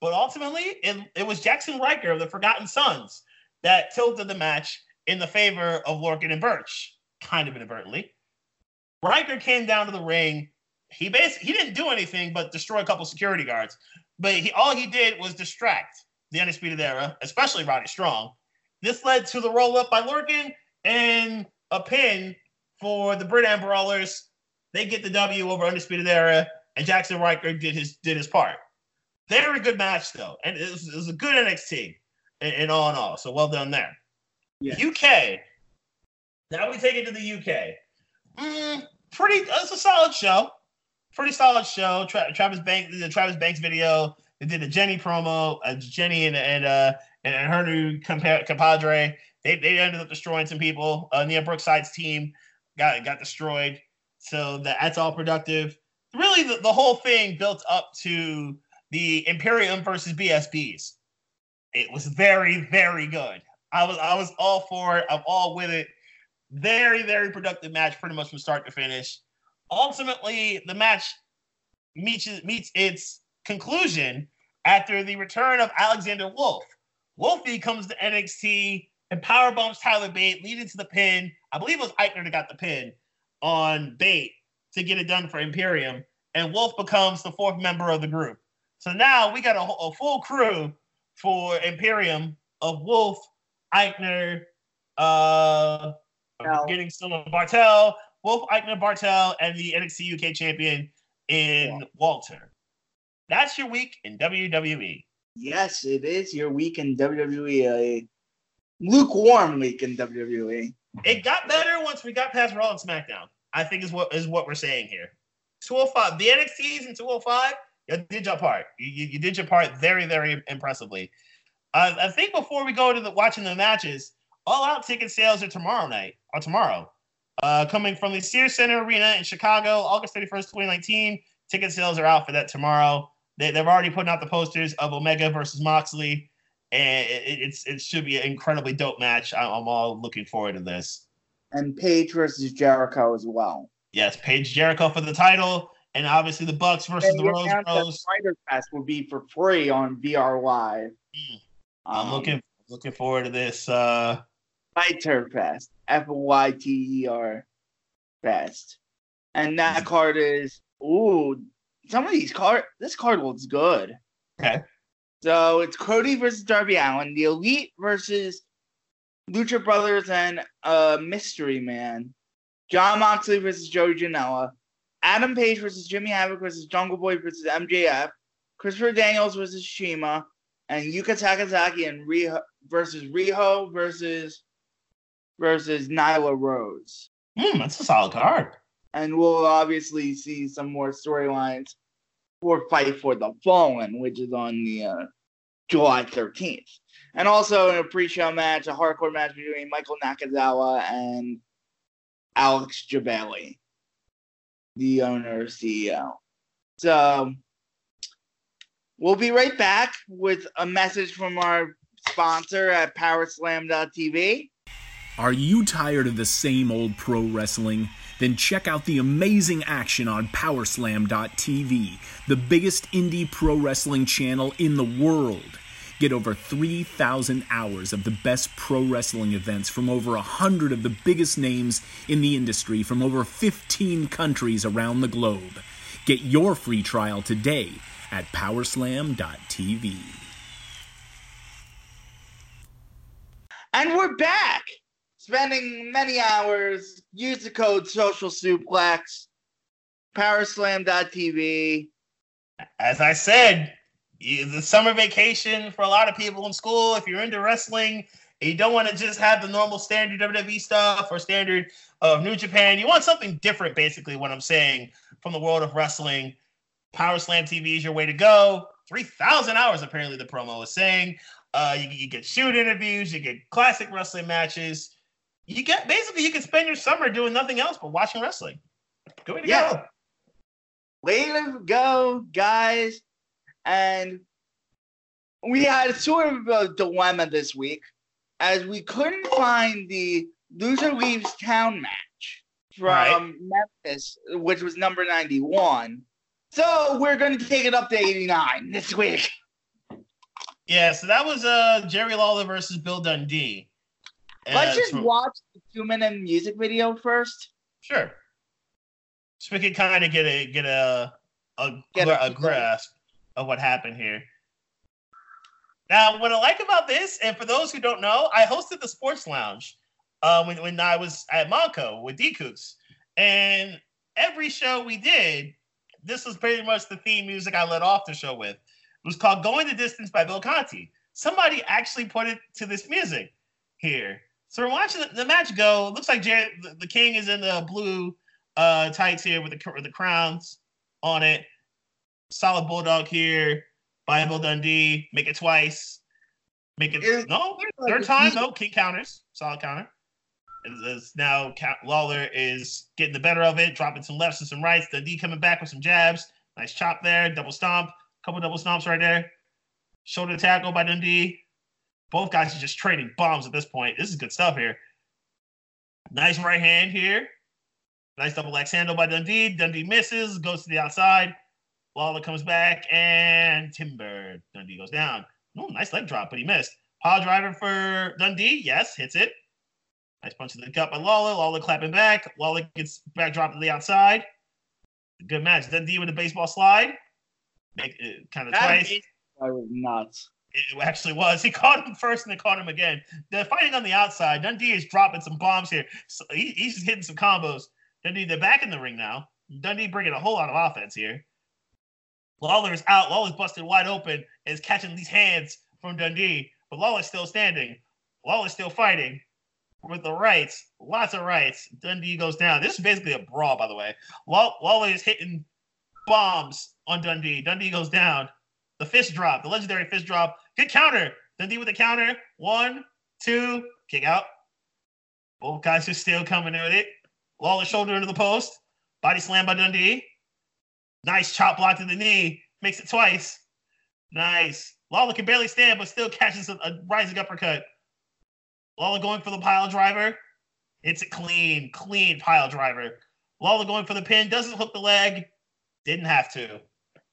But ultimately, it, it was Jackson Ryker of the Forgotten Sons that tilted the match in the favor of Lorcan and Burch, kind of inadvertently. Ryker came down to the ring. He basically he didn't do anything but destroy a couple security guards. But he all he did was distract the Undisputed Era, especially Roddy Strong. This led to the roll up by Lorcan and a pin for the Brit Brawlers. They get the W over Undisputed Era, and Jackson Ryker did his did his part. Very good match though, and it was, it was a good NXT in, in, all in all. So well done there. Yeah. UK. Now we take it to the UK. Mm, pretty. It's a solid show. Pretty solid show. Tra- Travis Banks, the Travis Banks video. They did a Jinny promo. Uh, Jinny and and uh and, and her new compa- compadre. They, they ended up destroying some people. Uh, Xia Brookside's team got got destroyed. So that, that's all productive. Really, the, the whole thing built up to the Imperium versus BSBs. It was very, very good. I was I was all for it. I'm all with it. Very, very productive match, pretty much from start to finish. Ultimately, the match meets meets its conclusion after the return of Alexander Wolf. Wolfie comes to NXT and power bumps Tyler Bate, leading to the pin. I believe it was Aichner that got the pin on Bate to get it done for Imperium, and Wolf becomes the fourth member of the group. So now we got a, a full crew for Imperium of Wolf, Aichner, uh, no. getting some Barthel, Wolf, Aichner, Barthel, and the NXT UK champion in yeah. Walter. That's your week in WWE. Yes, it is your week in WWE. Lukewarm week in WWE. It got better once we got past Raw and SmackDown. I think is what is what we're saying here. 205, the NXTs in 205 you did your part. You, you, did your part very, very impressively. Uh, I think before we go to the watching the matches, all out ticket sales are tomorrow night or tomorrow. Uh, coming from the Sears Center Arena in Chicago, August 31st, 2019. Ticket sales are out for that tomorrow. They, they've already put out the posters of Omega versus Moxley, and it, it's it should be an incredibly dope match. I, I'm all looking forward to this. And Page versus Jericho as well. Yes, Page Jericho for the title and obviously the Bucks versus and the Rose Bros. Fyter Fest will be for free on B/R Live. Mm. I'm um, looking looking forward to this. Uh, Fyter Fest, F Y T E R Fest, and that card is ooh. Some of these card, this card looks good. Okay. So it's Cody versus Darby Allin, the Elite versus Lucha Brothers and uh, Mystery Man, Jon Moxley versus Joey Janela, Adam Page versus Jimmy Havoc versus Jungle Boy versus MJF, Christopher Daniels versus CIMA, and Yuka Sakazaki and Riho versus Riho versus versus Nyla Rose. Hmm, that's a solid card. And we'll obviously see some more storylines for Fight for the Fallen, which is on the uh, July 13th. And also in a pre-show match, a hardcore match between Michael Nakazawa and Alex Jebailey the owner CEO. So we'll be right back with a message from our sponsor at PowerSlam.tv. Are you tired of the same old pro wrestling? Then check out the amazing action on Powerslam.tv, the biggest indie pro wrestling channel in the world. Get over 3,000 hours of the best pro wrestling events from over 100 of the biggest names in the industry from over 15 countries around the globe. Get your free trial today at Powerslam.tv. And we're back, spending many hours. Use the code Social Suplex, Powerslam.tv. As I said, the summer vacation for a lot of people in school. If you're into wrestling you don't want to just have the normal standard WWE stuff or standard of New Japan, you want something different. Basically, what I'm saying from the world of wrestling, Power Slam TV is your way to go. Three thousand hours, apparently, the promo is saying. Uh, you, you get shoot interviews, you get classic wrestling matches. You get basically you can spend your summer doing nothing else but watching wrestling. Good way to Yeah. go. Way to go, guys. And we had sort of a dilemma this week as we couldn't find the loser leaves town match from Right. Memphis, which was number 91. So we're going to take it up to 89 this week. Yeah, so that was uh Jerry Lawler versus Bill Dundee. Let's just from- watch the two minute music video first. Sure. So we can kind of get a get a a, Get a- a grasp of what happened here. Now, what I like about this, and for those who don't know, I hosted the Sports Lounge uh, when when I was at Monco with D Coots, and every show we did, this was pretty much the theme music I led off the show with. It was called "Going the Distance" by Bill Conti. Somebody actually put it to this music here. So we're watching the, the match go. It looks like Jer- the, the King is in the blue uh, tights here with the with the crowns on it. Solid bulldog here by Bill Dundee. Make it twice. Make it Is- no third time. No king counters. Solid counter. It's, it's now Lawler is getting the better of it, dropping some lefts and some rights. Dundee coming back with some jabs. Nice chop there. Double stomp. Couple double stomps right there. Shoulder tackle by Dundee. Both guys are just trading bombs at this point. This is good stuff here. Nice right hand here. Nice double X handle by Dundee. Dundee misses, goes to the outside. Lawler comes back and timber. Dundee goes down. Oh, nice leg drop, but he missed. Power driver for Dundee. Yes, hits it. Nice punch to the gut by Lawler. Lawler clapping back. Lawler gets back dropped to the outside. Good match. Dundee with a baseball slide. Make it uh, kind of That twice. I was nuts. It actually was. He caught him first and then caught him again. They're fighting on the outside. Dundee is dropping some bombs here. So he, he's hitting some combos. Dundee, they're back in the ring now. Dundee bringing a whole lot of offense here. Lawler is out. Lawler's busted wide open and is catching these hands from Dundee. But Lawler's still standing. Lawler's still fighting with the rights. Lots of rights. Dundee goes down. This is basically a brawl, by the way. Law- Lawler is hitting bombs on Dundee. Dundee goes down. The fist drop, the legendary fist drop. Good counter. Dundee with the counter. One, two, kick out. Both guys are still coming in with it. Lawler shoulder into the post. Body slam by Dundee. Nice chop block to the knee. Makes it twice. Nice. Lawler can barely stand, but still catches a, a rising uppercut. Lawler going for the pile driver. It's a clean, clean pile driver. Lawler going for the pin. Doesn't hook the leg. Didn't have to.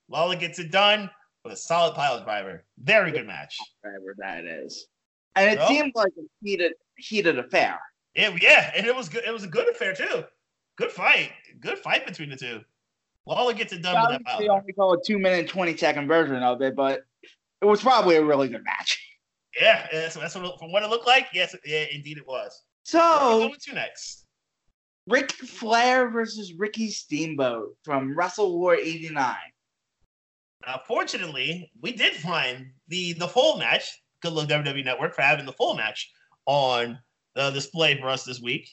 Lawler gets it done with a solid pile driver. Very good match. Whatever that is. And it Well- seemed like a heated, heated affair. It, yeah, and it was good. It was a good affair too. Good fight. Good fight between the two. Lawler gets it done with that Obviously, pile. only go a two minute, 20 second version of it, but it was probably a really good match. Yeah, that's, that's what it- from what it looked like. Yes, yeah, indeed it was. Where are we So, going to next? Ric Flair versus Ricky Steamboat from Wrestle War 89. Uh, fortunately, we did find the the full match. Good luck WWE Network for having the full match on the display for us this week.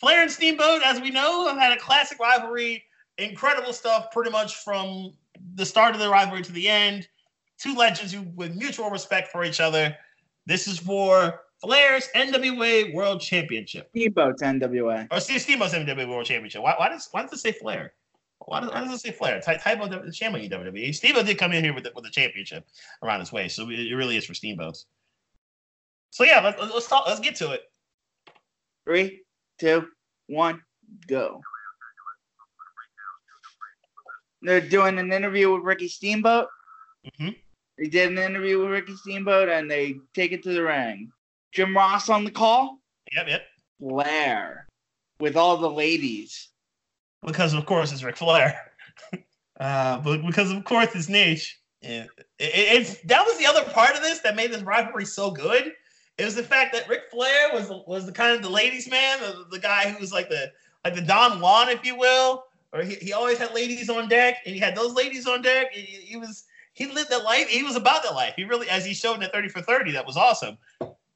Flair and Steamboat, as we know, have had a classic rivalry. Incredible stuff, pretty much from the start of the rivalry to the end. Two legends who, with mutual respect for each other. This is for Flair's NWA World Championship, Steamboat's NWA. or Steamboat's NWA World Championship. Why, why does why does it say Flair? Why does, why does it say Flair? Ty- Typo the champion in WWE. Steamboat did come in here with the, with the championship around his waist, so it, really is for Steamboats. So yeah, let's let's talk. Let's get to it. Three, two, one, go. they're doing an interview with Ricky Steamboat. Mhm. They did an interview with Ricky Steamboat, and they take it to the ring. Jim Ross on the call. Yep, yep. Flair with all the ladies. Because of course it's Ric Flair. uh, but because of course it's niche. It, it- that was the other part of this that made this rivalry so good. It was the fact that Ric Flair was was the kind of the ladies' man, the, the guy who was like the like the Don Juan, if you will, or he, he always had ladies on deck, and he had those ladies on deck. He, he was he lived that life. He was about that life. He really, as he showed in the thirty for thirty, that was awesome.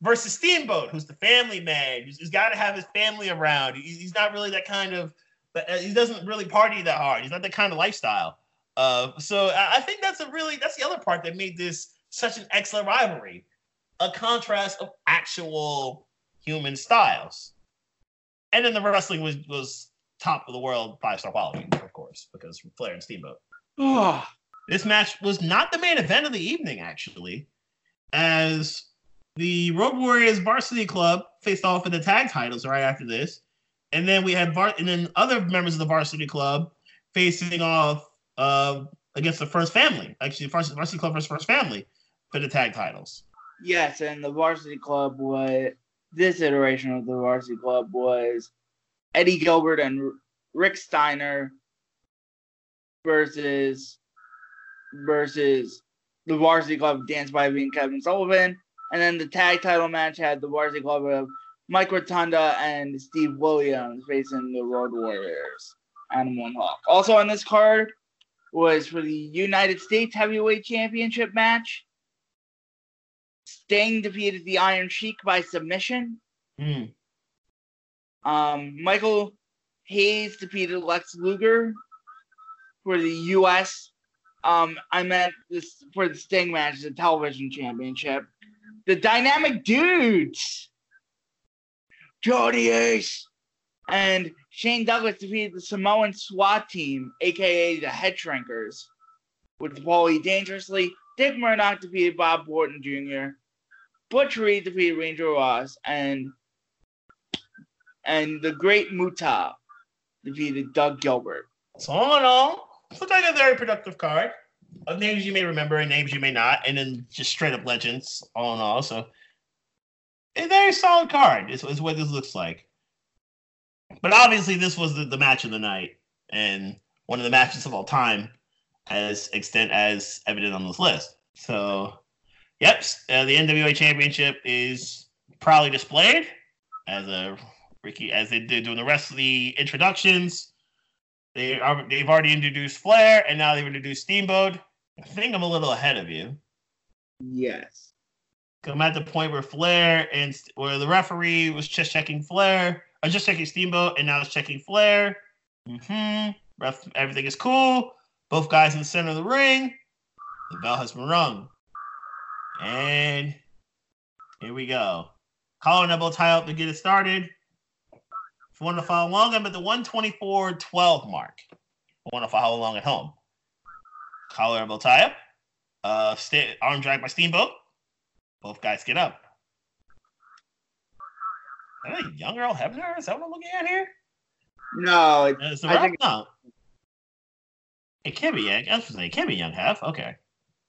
Versus Steamboat, who's the family man, who's, who's got to have his family around. He- he's not really that kind of, but uh, he doesn't really party that hard. He's not that kind of lifestyle. Uh, so I I think that's a really that's the other part that made this such an excellent rivalry, a contrast of actual human styles. And then the wrestling was was top of the world five star quality, of course, because Flair and Steamboat. This match was not the main event of the evening, actually, as the Road Warriors Varsity Club faced off in the tag titles right after this, and then we had Var- and then other members of the Varsity Club facing off uh, against the First Family, actually Varsity, Varsity Club versus First Family for the tag titles. yes, and the Varsity Club was this iteration of the Varsity Club was Eddie Gilbert and Rick Steiner versus versus the Varsity Club Dan Spivey and Kevin Sullivan, and then the tag title match had the Varsity Club of Mike Rotunda and Steve Williams facing the Road Warriors Animal and Hawk. Also on this card was for the United States Heavyweight Championship match. Sting defeated the Iron Sheik by submission. Hmm. Um, Michael Hayes defeated Lex Luger for the U.S. Um, I meant this for the Sting match, the television championship. The Dynamic Dudes, Johnny Ace, and Shane Douglas defeated the Samoan SWAT team, aka the Head Shrinkers, with Paulie Dangerously. Dick Murdoch defeated Bob Orton Jr. Butch Reed defeated Ranger Ross, and and the Great Muta defeated Doug Gilbert. So all in all, looks like a very productive card of names you may remember and names you may not, and then just straight up legends. All in all, so a very solid card is, is what this looks like. But obviously, this was the, the match of the night and one of the matches of all time, as extent as evident on this list. So, yep, uh, the NWA Championship is proudly displayed as a Ricky as they did doing the rest of the introductions. They are, they've already introduced Flair, and now they've introduced Steamboat. I think I'm a little ahead of you. Yes. I'm at the point where Flair and where the referee was just checking Flair, or just checking Steamboat, and now it's checking Flair. Mm-hmm. Ref, everything is cool. Both guys in the center of the ring. The bell has been rung, and here we go. Collar and elbow tie up to get it started. If you want to follow along, I'm at the 124.12 mark. I want to follow along at home. Collar elbow tie up. Uh, sta arm drag by Steamboat. Both guys get up. Is that a young Earl Hebner? Is that what I'm looking at here? No, it, I think- No. It can be. I was say it can be young Heb. Okay.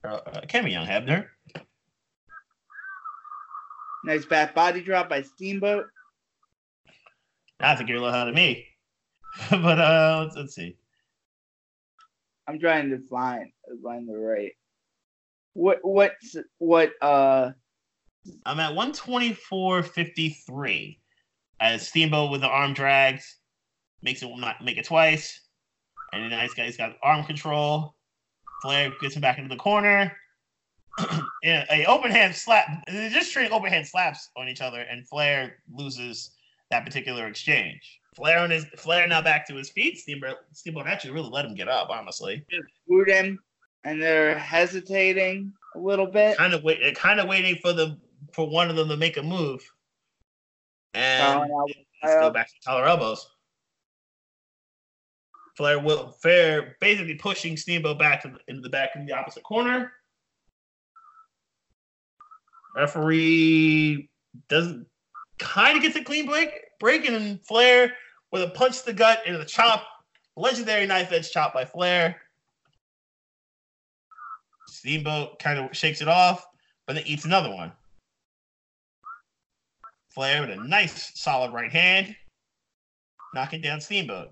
Uh, it can be young Hebner. nice back body drop by Steamboat. I think you're a little ahead of me. but uh, let's, let's see. I'm trying to find find the right. What what's what uh I'm at 124.53 as Steamboat with the arm drags makes it not make it twice. And the nice guy's got arm control. Flair gets him back into the corner. yeah, a open hand slap. They're just straight open hand slaps on each other, and Flair loses that particular exchange. Flair on his Flair now back to his feet. Steamboat, Steamboat actually really let him get up, honestly. boot him and they're hesitating a little bit. Kind of wait, kind of waiting for the for one of them to make a move. And elbow Let's go back to collar elbows. Flair will Fair basically pushing Steamboat back to the, into the back in the opposite corner. Referee doesn't kind of gets a clean break, break, and Flair with a punch to the gut and a chop, legendary knife edge chop by Flair. Steamboat kind of shakes it off, but then eats another one. Flair with a nice solid right hand, knocking down Steamboat.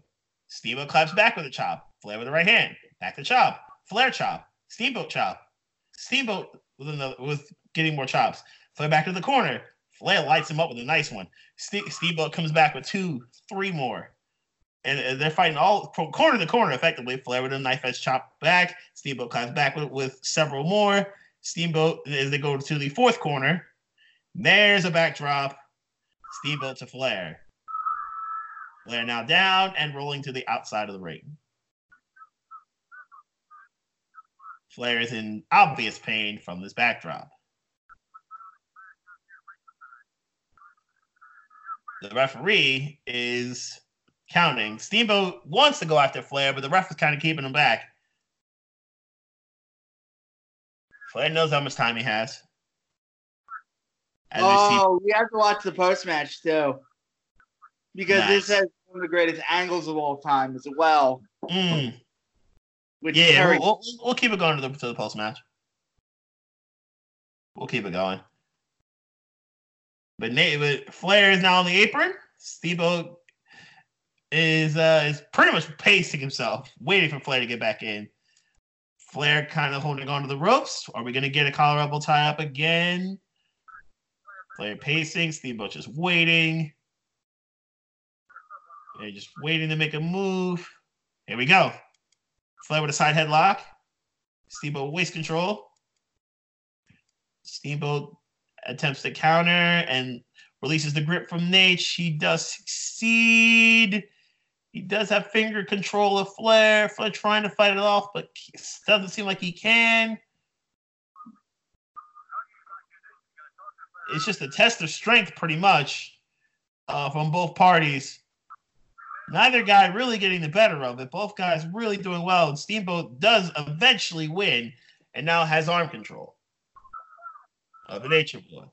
Steamboat claps back with a chop. Flair with the right hand, back to chop. Flair chop. Steamboat chop. Steamboat with another with getting more chops. Flair back to the corner. Flair lights him up with a nice one. Ste- Steamboat comes back with two, three more. And, and they're fighting all from corner to corner effectively. Flair with a knife edge chop back. Steamboat claps back with, with several more. Steamboat, as they go to the fourth corner, there's a backdrop. Steamboat to Flair. Flair now down and rolling to the outside of the ring. Flair is in obvious pain from this backdrop. The referee is counting. Steamboat wants to go after Flair, but the ref is kind of keeping him back. Flair knows how much time he has. We see- Oh, we have to watch the post match too, because this has one of the greatest angles of all time as well. Mm, Which yeah, Terry- we'll, we'll, we'll keep it going to the, to the post match. We'll keep it going. But, Nate, but Flair is now on the apron. Steamboat is uh, is pretty much pacing himself, waiting for Flair to get back in. Flair kind of holding on to the ropes. Are we going to get a collar elbow tie up again? Flair pacing. Steamboat just waiting. They're just waiting to make a move. Here we go. Flair with a side headlock. Steamboat waist control. Steamboat attempts to counter and releases the grip from Nate. He does succeed. He does have finger control of Flair. Flair trying to fight it off, but doesn't seem like he can. It's just a test of strength, pretty much, uh, from both parties. Neither guy really getting the better of it. Both guys really doing well. And Steamboat does eventually win and now has arm control of the Nature Boy.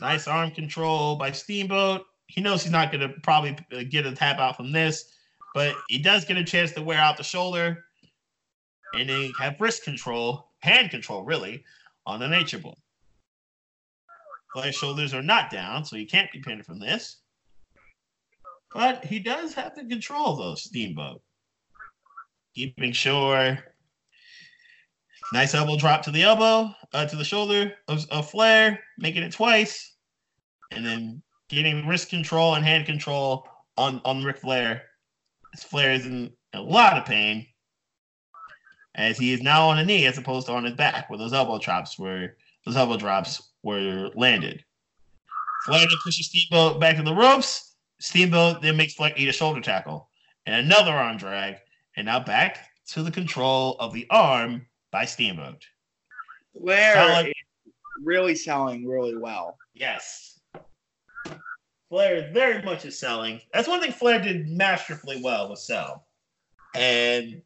Nice arm control by Steamboat. He knows he's not going to probably uh, get a tap out from this, but he does get a chance to wear out the shoulder and then have wrist control, hand control, really, on the Nature Boy. Flair's shoulders are not down, so he can't be pinned from this. But he does have the control, though, Steamboat. Keeping sure. Nice elbow drop to the elbow, uh, to the shoulder of, of Flair, making it twice. And then getting wrist control and hand control on, on Ric Flair. As Flair is in a lot of pain. As he is now on a knee as opposed to on his back, where those elbow drops were those elbow drops were landed. Flair pushes Steamboat back to the ropes. Steamboat then makes Flair eat a shoulder tackle and another arm drag, and now back to the control of the arm by Steamboat. Flair Solid. is really selling really well. Yes. Flair very much is selling. That's one thing Flair did masterfully well was sell. And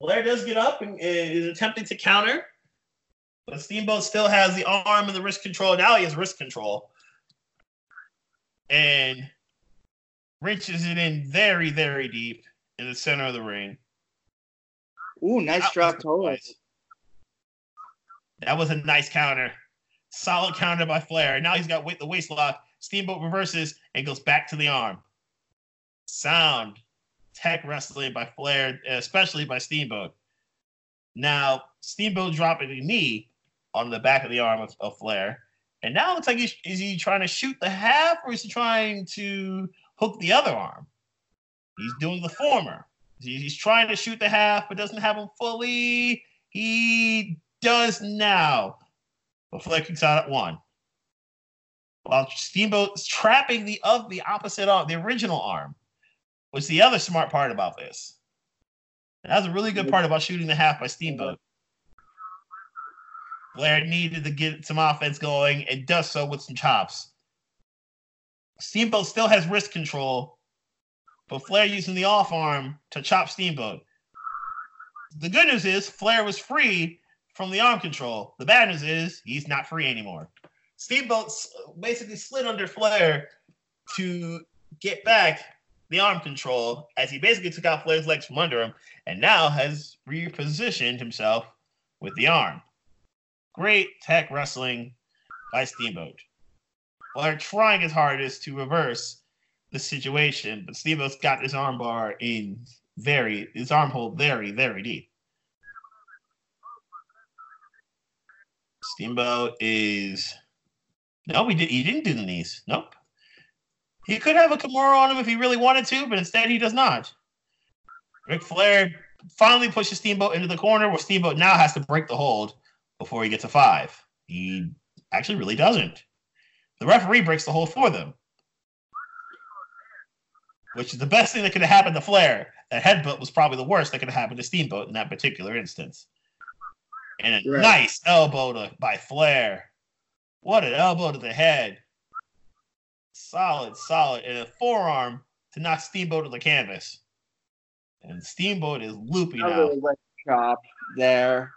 Flair does get up and is attempting to counter. But Steamboat still has the arm and the wrist control. Now he has wrist control. And wrenches it in very, very deep in the center of the ring. Ooh, nice That drop toe. That was a nice counter. Solid counter by Flair. Now he's got the waist lock. Steamboat reverses and goes back to the arm. Sound tech wrestling by Flair, especially by Steamboat. Now, Steamboat dropping the knee on the back of the arm of, of Flair. And now it looks like he's is he trying to shoot the half or is he trying to hook the other arm? He's doing the former. He's he's trying to shoot the half, but doesn't have him fully. He does now. But Flair kicks out at one. While Steamboat's trapping the of the opposite arm, the original arm, was the other smart part about this. That was a really good part about shooting the half by Steamboat. Flair needed to get some offense going and does so with some chops. Steamboat still has wrist control, but Flair using the off arm to chop Steamboat. The good news is Flair was free from the arm control. The bad news is he's not free anymore. Steamboat basically slid under Flair to get back, the arm control as he basically took out Flair's legs from under him and now has repositioned himself with the arm. Great tech wrestling by Steamboat. Well, they're trying his hardest to reverse the situation, but Steamboat's got his armbar in very, his armhole very, very deep. Steamboat is no, he did. He didn't do the knees. Nope. He could have a Kimura on him if he really wanted to, but instead he does not. Ric Flair finally pushes Steamboat into the corner, where Steamboat now has to break the hold before he gets a five. He actually really doesn't. The referee breaks the hold for them, which is the best thing that could have happened to Flair. That headbutt was probably the worst that could have happened to Steamboat in that particular instance. And a Right. nice elbow to, by Flair. What an elbow to the head. Solid, solid. And a forearm to knock Steamboat to the canvas. And Steamboat is loopy now. really chop there.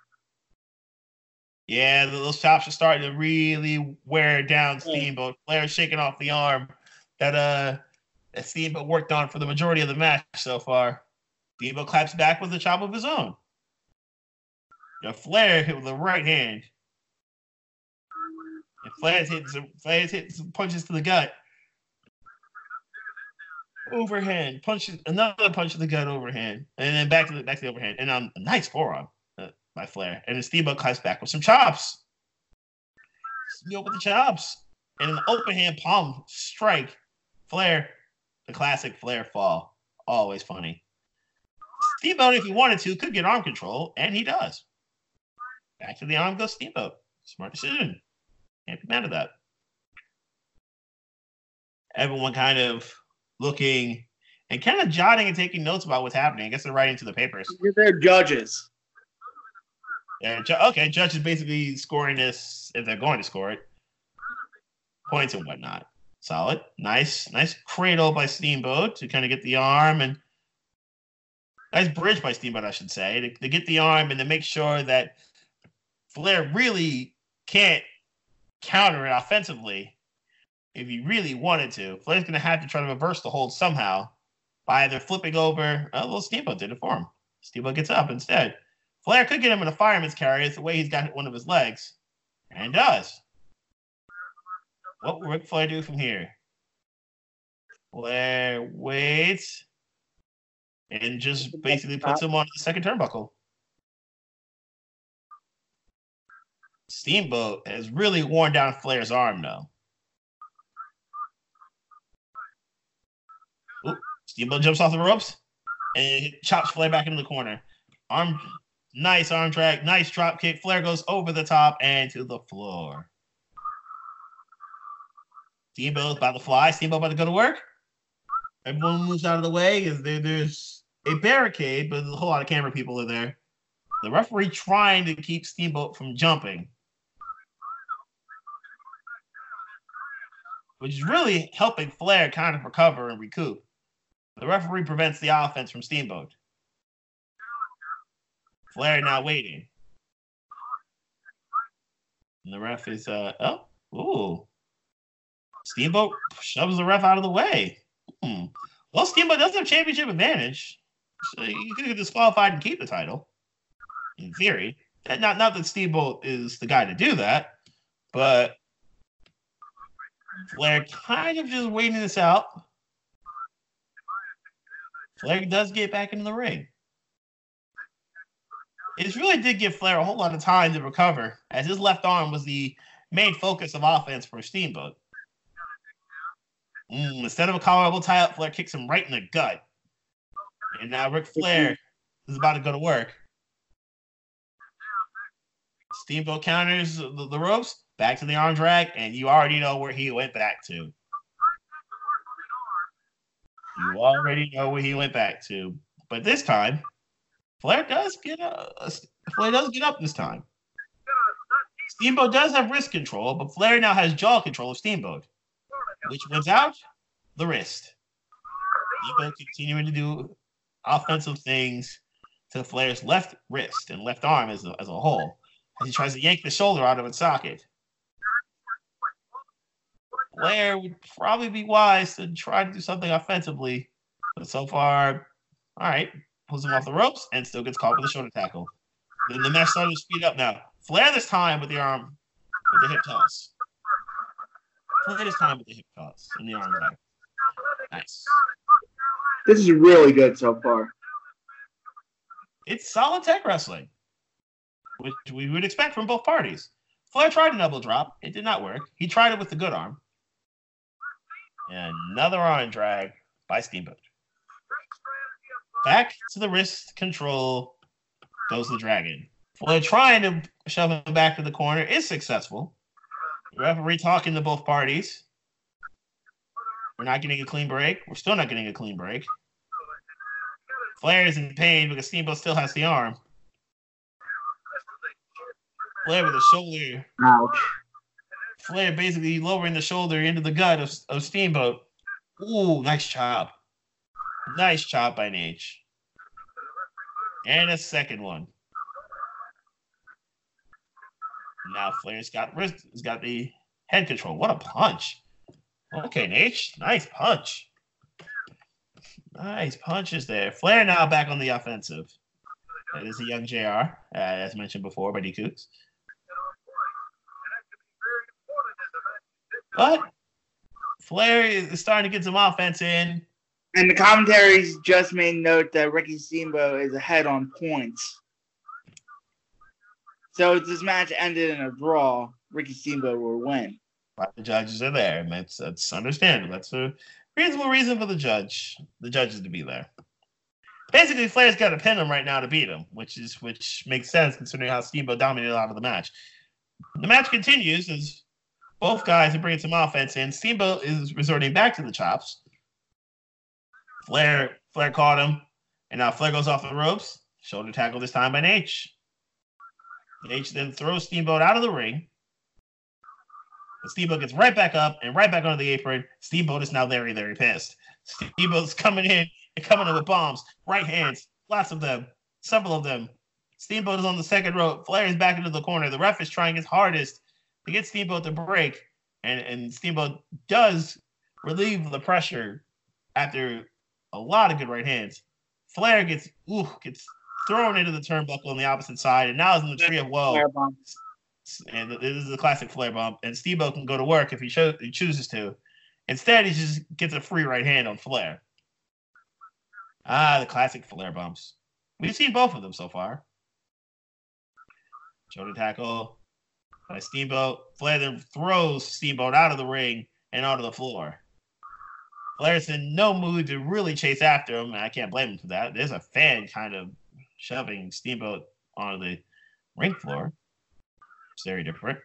Yeah, those chops are starting to really wear down. Steamboat. Flair's shaking off the arm that uh that Steamboat worked on for the majority of the match so far. Steamboat claps back with a chop of his own. Now Flair hit with the right hand. And Flair's hitting some Flair's hitting some punches to the gut. Overhand, punches another punch to the gut overhand. And then back to the back to the overhand. And um a nice forearm by Flair. And then Steamboat claps back with some chops. Steamboat with the chops. And an open hand palm strike. Flair, the classic Flair fall. Always funny. Steamboat, if he wanted to, could get arm control, and he does. Back to the arm goes Steamboat. Smart decision. Can't be mad at that. Everyone kind of looking and kind of jotting and taking notes about what's happening. I guess they're writing to the papers. They're judges. Yeah, okay, judge is basically scoring this if they're going to score it. Points and whatnot. Solid. Nice, nice cradle by Steamboat to kind of get the arm and nice bridge by Steamboat, I should say, to, to get the arm and to make sure that Flair really can't counter it offensively if he really wanted to. Flair's going to have to try to reverse the hold somehow by either flipping over. Oh, well, Steamboat did it for him. Steamboat gets up instead. Flair could get him in a fireman's carry. It's the way he's got one of his legs. And does. What will Ric Flair do from here? Flair waits and just basically puts him on the second turnbuckle. Steamboat has really worn down Flair's arm, though. Steamboat jumps off the ropes and chops Flair back into the corner. Arm Nice arm drag, nice drop kick. Flair goes over the top and to the floor. Steamboat's about to fly. Steamboat about to go to work. Everyone moves out of the way there's a barricade, but there's a whole lot of camera people are there. The referee trying to keep Steamboat from jumping, which is really helping Flair kind of recover and recoup. The referee prevents the offense from Steamboat. Flair not waiting. And the ref is uh oh ooh. Steamboat shoves the ref out of the way. Hmm. Well, Steamboat does have championship advantage. So you could get disqualified and keep the title. In theory. Not not that Steamboat is the guy to do that, but Flair kind of just waiting this out. Flair does get back into the ring. It really did give Flair a whole lot of time to recover, as his left arm was the main focus of offense for Steamboat. Mm, instead of a collarbone tie up, Flair kicks him right in the gut. And now Ric Flair is about to go to work. Steamboat counters the, the ropes, back to the arm drag, and you already know where he went back to. You already know where he went back to. But this time, Flair does get uh, Flair does get up this time. Steamboat does have wrist control, but Flair now has jaw control of Steamboat. Which wins out? The wrist. Steamboat continuing to do offensive things to Flair's left wrist and left arm as a, as a whole as he tries to yank the shoulder out of its socket. Flair would probably be wise to try to do something offensively But so far, all right, pulls him off the ropes and still gets caught with a shoulder tackle. Then the match started to speed up now. Flair this time with the arm, with the hip toss. Flair this time with the hip toss and the arm drag. Nice. This is really good so far. It's solid tech wrestling, which we would expect from both parties. Flair tried a double drop. It did not work. He tried it with the good arm. And another arm drag by Steamboat. Back to the wrist control goes the dragon. Flair trying to shove him back to the corner is successful. The referee talking to both parties. We're not getting a clean break. We're still not getting a clean break. Flair is in pain because Steamboat still has the arm. Flair with the shoulder. Ouch. Flair basically lowering the shoulder into the gut of, of Steamboat. Ooh, nice chop. Nice chop by Nate. And a second one. Now Flair's got wrist, he's got the head control. What a punch. Okay, Nate. Nice punch. Nice punches there. Flair now back on the offensive. That is a young JR, uh, as mentioned before by D Cooks. But Flair is starting to get some offense in. And the commentaries just made note that Ricky Steamboat is ahead on points. So if this match ended in a draw, Ricky Steamboat will win. But the judges are there, and that's that's understandable. That's a reasonable reason for the judge, the judges to be there. Basically, Flair's got to pin him right now to beat him, which is which makes sense considering how Steamboat dominated a lot of the match. The match continues as both guys are bringing some offense and Steamboat is resorting back to the chops. Flair Flair caught him, and now Flair goes off the ropes. Shoulder tackle this time by H. H then throws Steamboat out of the ring. And Steamboat gets right back up and right back onto the apron. Steamboat is now very, very pissed. Steamboat's coming in and coming in with bombs, right hands, lots of them, several of them. Steamboat is on the second rope. Flair is back into the corner. The ref is trying his hardest to get Steamboat to break, and, and Steamboat does relieve the pressure after a lot of good right hands. Flair gets ooh, gets thrown into the turnbuckle on the opposite side, and now is in the tree of woe. And this is a classic Flair bump. And Steamboat can go to work if he, cho- he chooses to. Instead, he just gets a free right hand on Flair. Ah, the classic Flair bumps. We've seen both of them so far. Shoulder tackle by Steamboat. Flair then throws Steamboat out of the ring and onto the floor. Flair's in no mood to really chase after him, and I can't blame him for that. There's a fan kind of shoving Steamboat onto the ring floor. It's very different.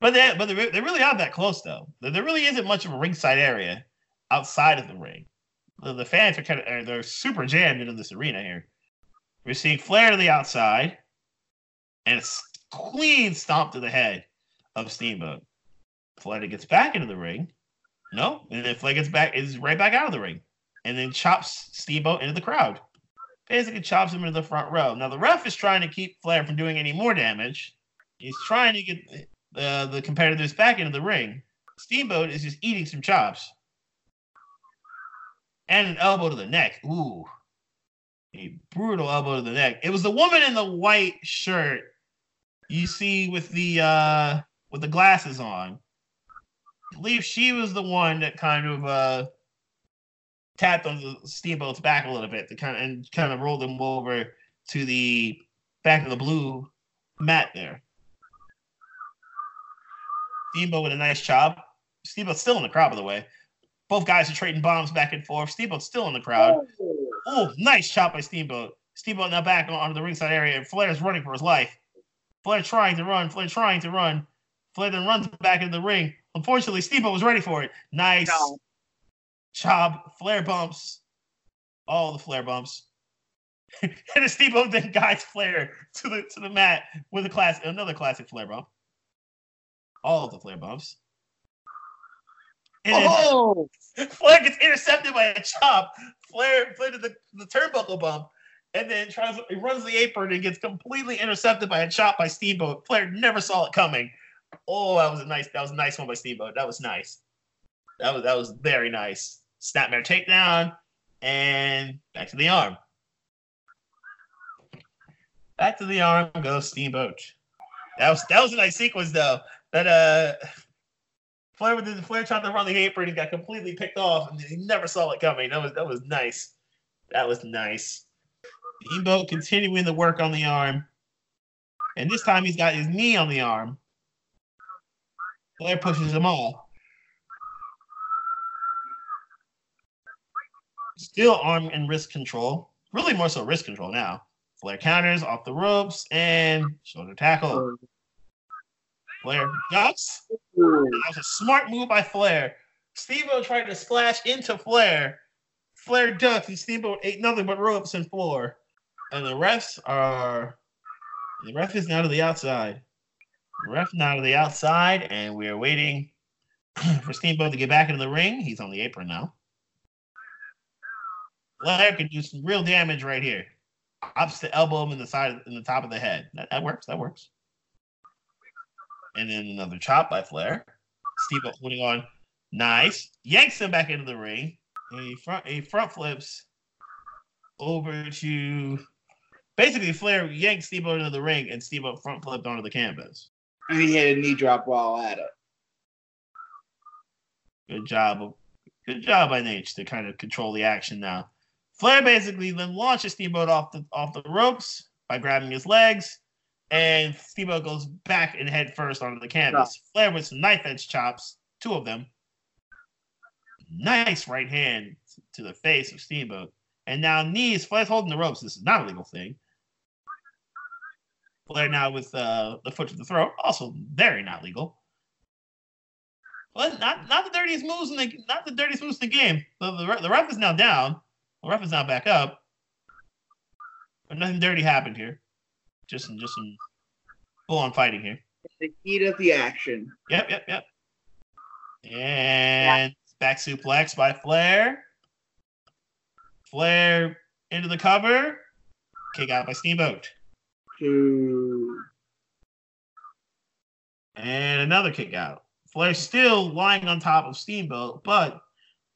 But they but they they really aren't that close though. There really isn't much of a ringside area outside of the ring. The, the fans are kind of they're super jammed into this arena here. We're seeing Flair to the outside, and a clean stomp to the head of Steamboat. Flair gets back into the ring. No, and then Flair gets back is right back out of the ring, and then chops Steamboat into the crowd. Basically, chops him into the front row. Now the ref is trying to keep Flair from doing any more damage. He's trying to get uh, the competitors back into the ring. Steamboat is just eating some chops. And an elbow to the neck. Ooh. A brutal elbow to the neck. It was the woman in the white shirt you see with the uh with the glasses on. I believe she was the one that kind of uh tapped on the steamboat's back a little bit to kind of and kind of rolled him over to the back of the blue mat there. Steamboat with a nice chop. Steamboat's still in the crowd, by the way. Both guys are trading bombs back and forth. Steamboat's still in the crowd. Oh, nice chop by Steamboat. Steamboat now back on, onto the ringside area, and Flair's running for his life. Flair trying to run. Flair trying to run. Flair then runs back into the ring. Unfortunately, Steamboat was ready for it. Nice No. chop. Flair bumps. All the Flair bumps. and then Steamboat then guides Flair to the to the mat with a class another classic Flair bump. All of the Flair bumps. And Oh, Flair gets intercepted by a chop. Flair did the, the turnbuckle bump, and then tries he runs the apron and gets completely intercepted by a chop by Steamboat. Flair never saw it coming. Oh, that was a nice that was a nice one by Steamboat. That was nice. That was that was very nice. Snapmare takedown. And back to the arm. Back to the arm goes Steamboat. That was that was a nice sequence though. That uh Flair with the Flair tried to run the apron, he got completely picked off, and he never saw it coming. That was that was nice. That was nice. Steamboat continuing the work on the arm. And this time he's got his knee on the arm. Flair pushes them all. Still arm and wrist control. Really more so wrist control now. Flair counters off the ropes and shoulder tackle. Flair ducks. That was a smart move by Flair. Steamboat tried to splash into Flair. Flair ducks and Steamboat ate nothing but ropes and floor. And the refs are the ref is now to the outside. The ref now to the outside, and we are waiting for Steamboat to get back into the ring. He's on the apron now. Flair can do some real damage right here. Opposite elbow him in the side in the top of the head. That, that works. That works. And then another chop by Flair. Steamboat holding on. Nice. Yanks him back into the ring. He front he front flips over to basically Flair yanked Steamboat into the ring and Steamboat front flipped onto the canvas. And he had a knee drop while at it. Good job. Good job by Naitch to kind of control the action now. Flair basically then launches Steamboat off the off the ropes by grabbing his legs, and Steamboat goes back and head first onto the canvas. Flair with some knife edge chops, two of them. Nice right hand to the face of Steamboat. And now knees, Flair's holding the ropes. This is not a legal thing. Flair now with uh, the foot to the throat, also very not legal. But not not the dirtiest moves in the not the dirtiest moves in the game. The, the, the ref is now down. The ref is now back up. But nothing dirty happened here. Just some just some full on fighting here. The heat of the action. Yep, yep, yep. And back suplex by Flair. Flair into the cover. Kick out by Steamboat. To And another kick out. Flair still lying on top of Steamboat, but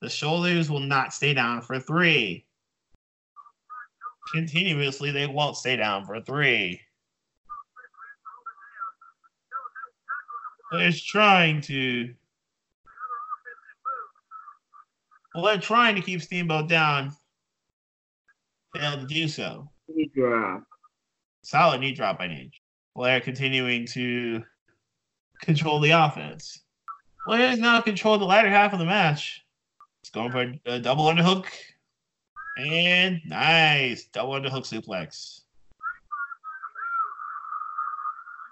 the shoulders will not stay down for three. Continuously, they won't stay down for three. Flair's trying to. Flair trying to keep Steamboat down. Failed to do so. knee drop. Solid knee drop by Naitch. Flair continuing to control the offense. Flair has now controlled the latter half of the match. He's going for a, a double underhook. And nice. Double underhook suplex.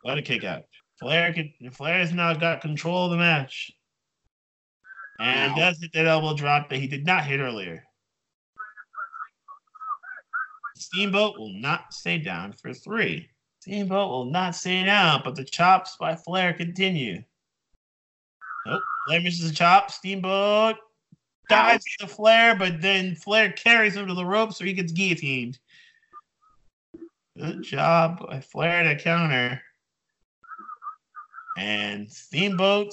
What a kick out. Flair can, Flair has now got control of the match. And does hit that elbow drop that he did not hit earlier. Steamboat will not stay down for three. Steamboat will not stay down, but the chops by Flair continue. Nope. Flair misses a chop. Steamboat dives to Flair, but then Flair carries him to the rope so he gets guillotined. Good job by Flair to counter. And Steamboat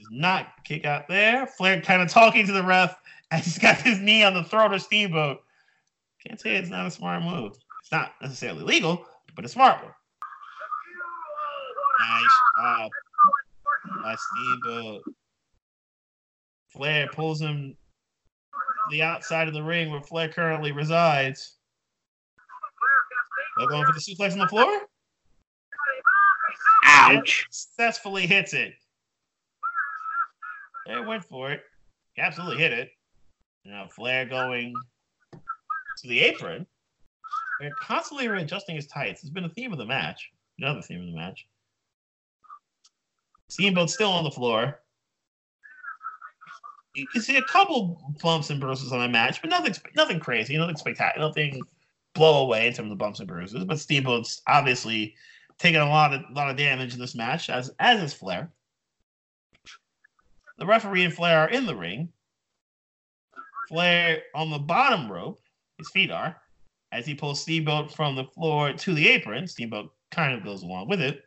does not kick out there. Flair kind of talking to the ref as he's got his knee on the throat of Steamboat. Can't say it's not a smart move. It's not necessarily legal, but a smart one. Nice job by Steamboat. Flair pulls him to the outside of the ring where Flair currently resides. They're going for the suplex on the floor. Ouch. Successfully hits it. Flair went for it. He absolutely hit it. Now Flair going to the apron. Flair constantly readjusting his tights. It's been a theme of the match. Another theme of the match. Steamboat still on the floor. You can see a couple bumps and bruises on the match, but nothing, nothing crazy, nothing spectacular, nothing blow away in terms of bumps and bruises. But Steamboat's obviously taking a lot of lot of damage in this match, as as is Flair. The referee and Flair are in the ring. Flair on the bottom rope, his feet are, as he pulls Steamboat from the floor to the apron. Steamboat kind of goes along with it.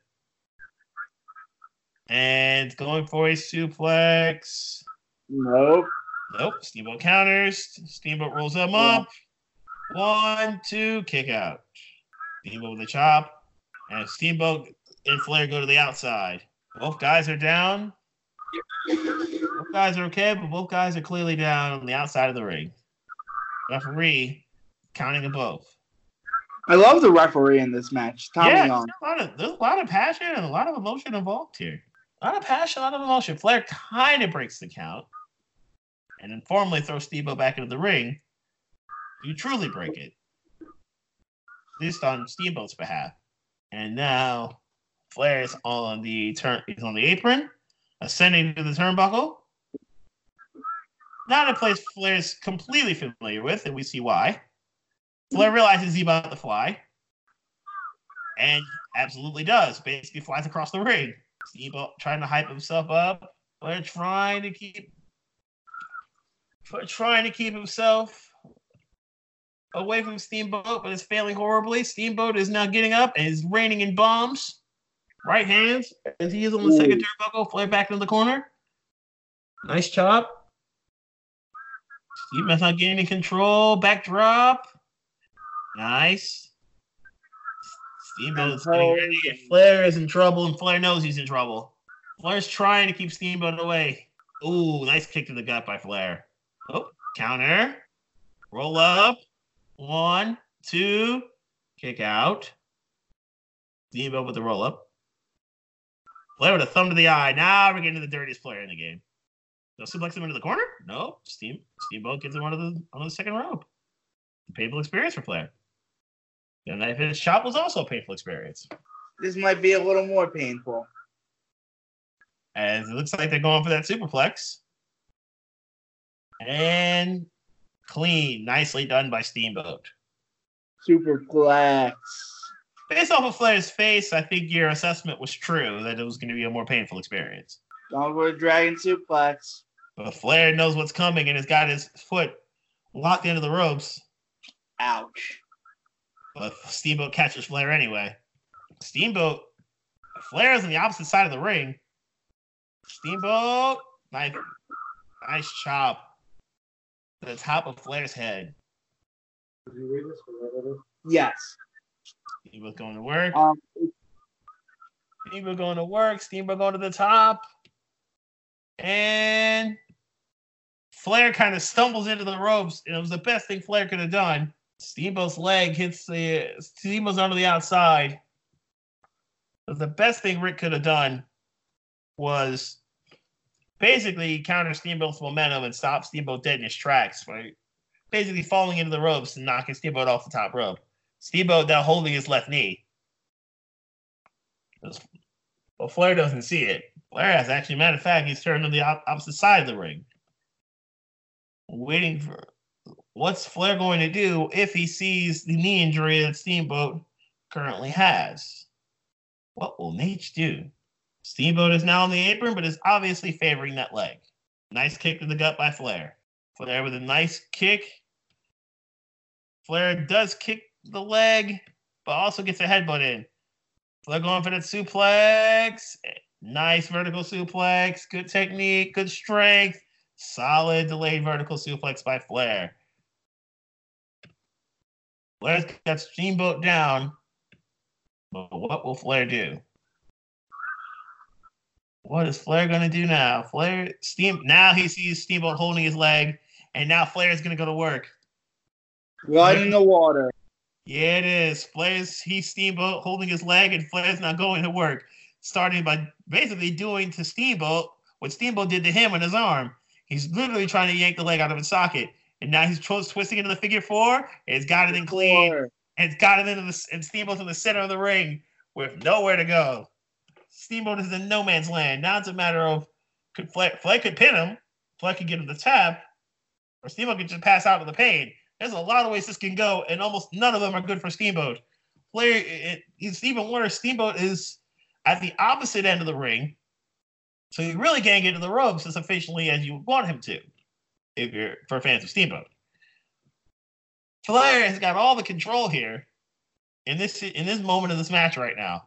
And going for a suplex. Nope. Nope. Steamboat counters. Steamboat rolls him up. One, two, kick out. Steamboat with a chop. And Steamboat and Flair go to the outside. Both guys are down. Both guys are okay, but both guys are clearly down on the outside of the ring. Referee counting them both. I love the referee in this match. Tommy yeah, Young. there's a, lot of, there's a lot of passion and a lot of emotion involved here. A lot of passion, a lot of emotion. Flair kind of breaks the count and then formally throws Steamboat back into the ring. You truly break it. At least on Steamboat's behalf. And now Flair is on the turn he's on the apron, ascending to the turnbuckle. Not a place Flair is completely familiar with, and we see why. Flair realizes he's about to fly. And absolutely does. Basically flies across the ring. Steamboat trying to hype himself up. Flair trying to keep trying to keep himself away from Steamboat, but it's failing horribly. Steamboat is now getting up and is raining in bombs. Right hands as he is on the second turnbuckle. Flair back in the corner. Nice chop. Steamboat's not gaining control. Backdrop. Nice. Steamboat is getting ready. Flair is in trouble, and Flair knows he's in trouble. Flair's trying to keep Steamboat away. Ooh, nice kick to the gut by Flair. Oh, counter. Roll up. One, two, kick out. Steamboat with the roll up. Flair with a thumb to the eye. Now we're getting to the dirtiest player in the game. No suplex him into the corner? No. Steam Steamboat gets him onto the on the second rope. Painful experience for Flair. And if his chop was also a painful experience. This might be a little more painful. As it looks like they're going for that superplex. And clean. Nicely done by Steamboat. Superplex. Based off of Flair's face, I think your assessment was true that it was going to be a more painful experience. Don't Downward Dragon Suplex. But Flair knows what's coming and has got his foot locked into the ropes. Ouch. But Steamboat catches Flair anyway. Steamboat, Flair is on the opposite side of the ring. Steamboat, nice, nice chop to the top of Flair's head. Yes. Steamboat going to work. Um, Steamboat going to work. Steamboat going to the top. And Flair kind of stumbles into the ropes. And it was the best thing Flair could have done. Steamboat's leg hits the Steamboat's onto the outside. But the best thing Ric could have done was basically counter Steamboat's momentum and stop Steamboat dead in his tracks, right? Basically falling into the ropes and knocking Steamboat off the top rope. Steamboat now holding his left knee. But Flair doesn't see it. Flair has actually, matter of fact, he's turned to the op- opposite side of the ring. Waiting for what's Flair going to do if he sees the knee injury that Steamboat currently has? What will Naitch do? Steamboat is now on the apron, but is obviously favoring that leg. Nice kick to the gut by Flair. Flair with a nice kick. Flair does kick the leg, but also gets a headbutt in. Flair going for that suplex. Nice vertical suplex. Good technique, good strength. Solid delayed vertical suplex by Flair. Flair's got Steamboat down. But what will Flair do? What is Flair gonna do now? Flair Steam now he sees Steamboat holding his leg, and now Flair is gonna go to work. Right in the water. Yeah, it is. Flair's he's Steamboat holding his leg, and Flair's not going to work. Starting by basically doing to Steamboat what Steamboat did to him on his arm. He's literally trying to yank the leg out of its socket, and now he's twisting into the figure four. It's got it in clean, and it's got it into the and Steamboat's in the center of the ring with nowhere to go. Steamboat is in no man's land. Now it's a matter of could Flair, Flair could pin him, Flair could get him the tap, or Steamboat could just pass out of the pain. There's a lot of ways this can go, and almost none of them are good for Steamboat. Flair, it, it's even worse. Steamboat is at the opposite end of the ring, so he really can't get to the ropes as efficiently as you would want him to, if you're for fans of Steamboat. Flair has got all the control here in this in this moment of this match right now.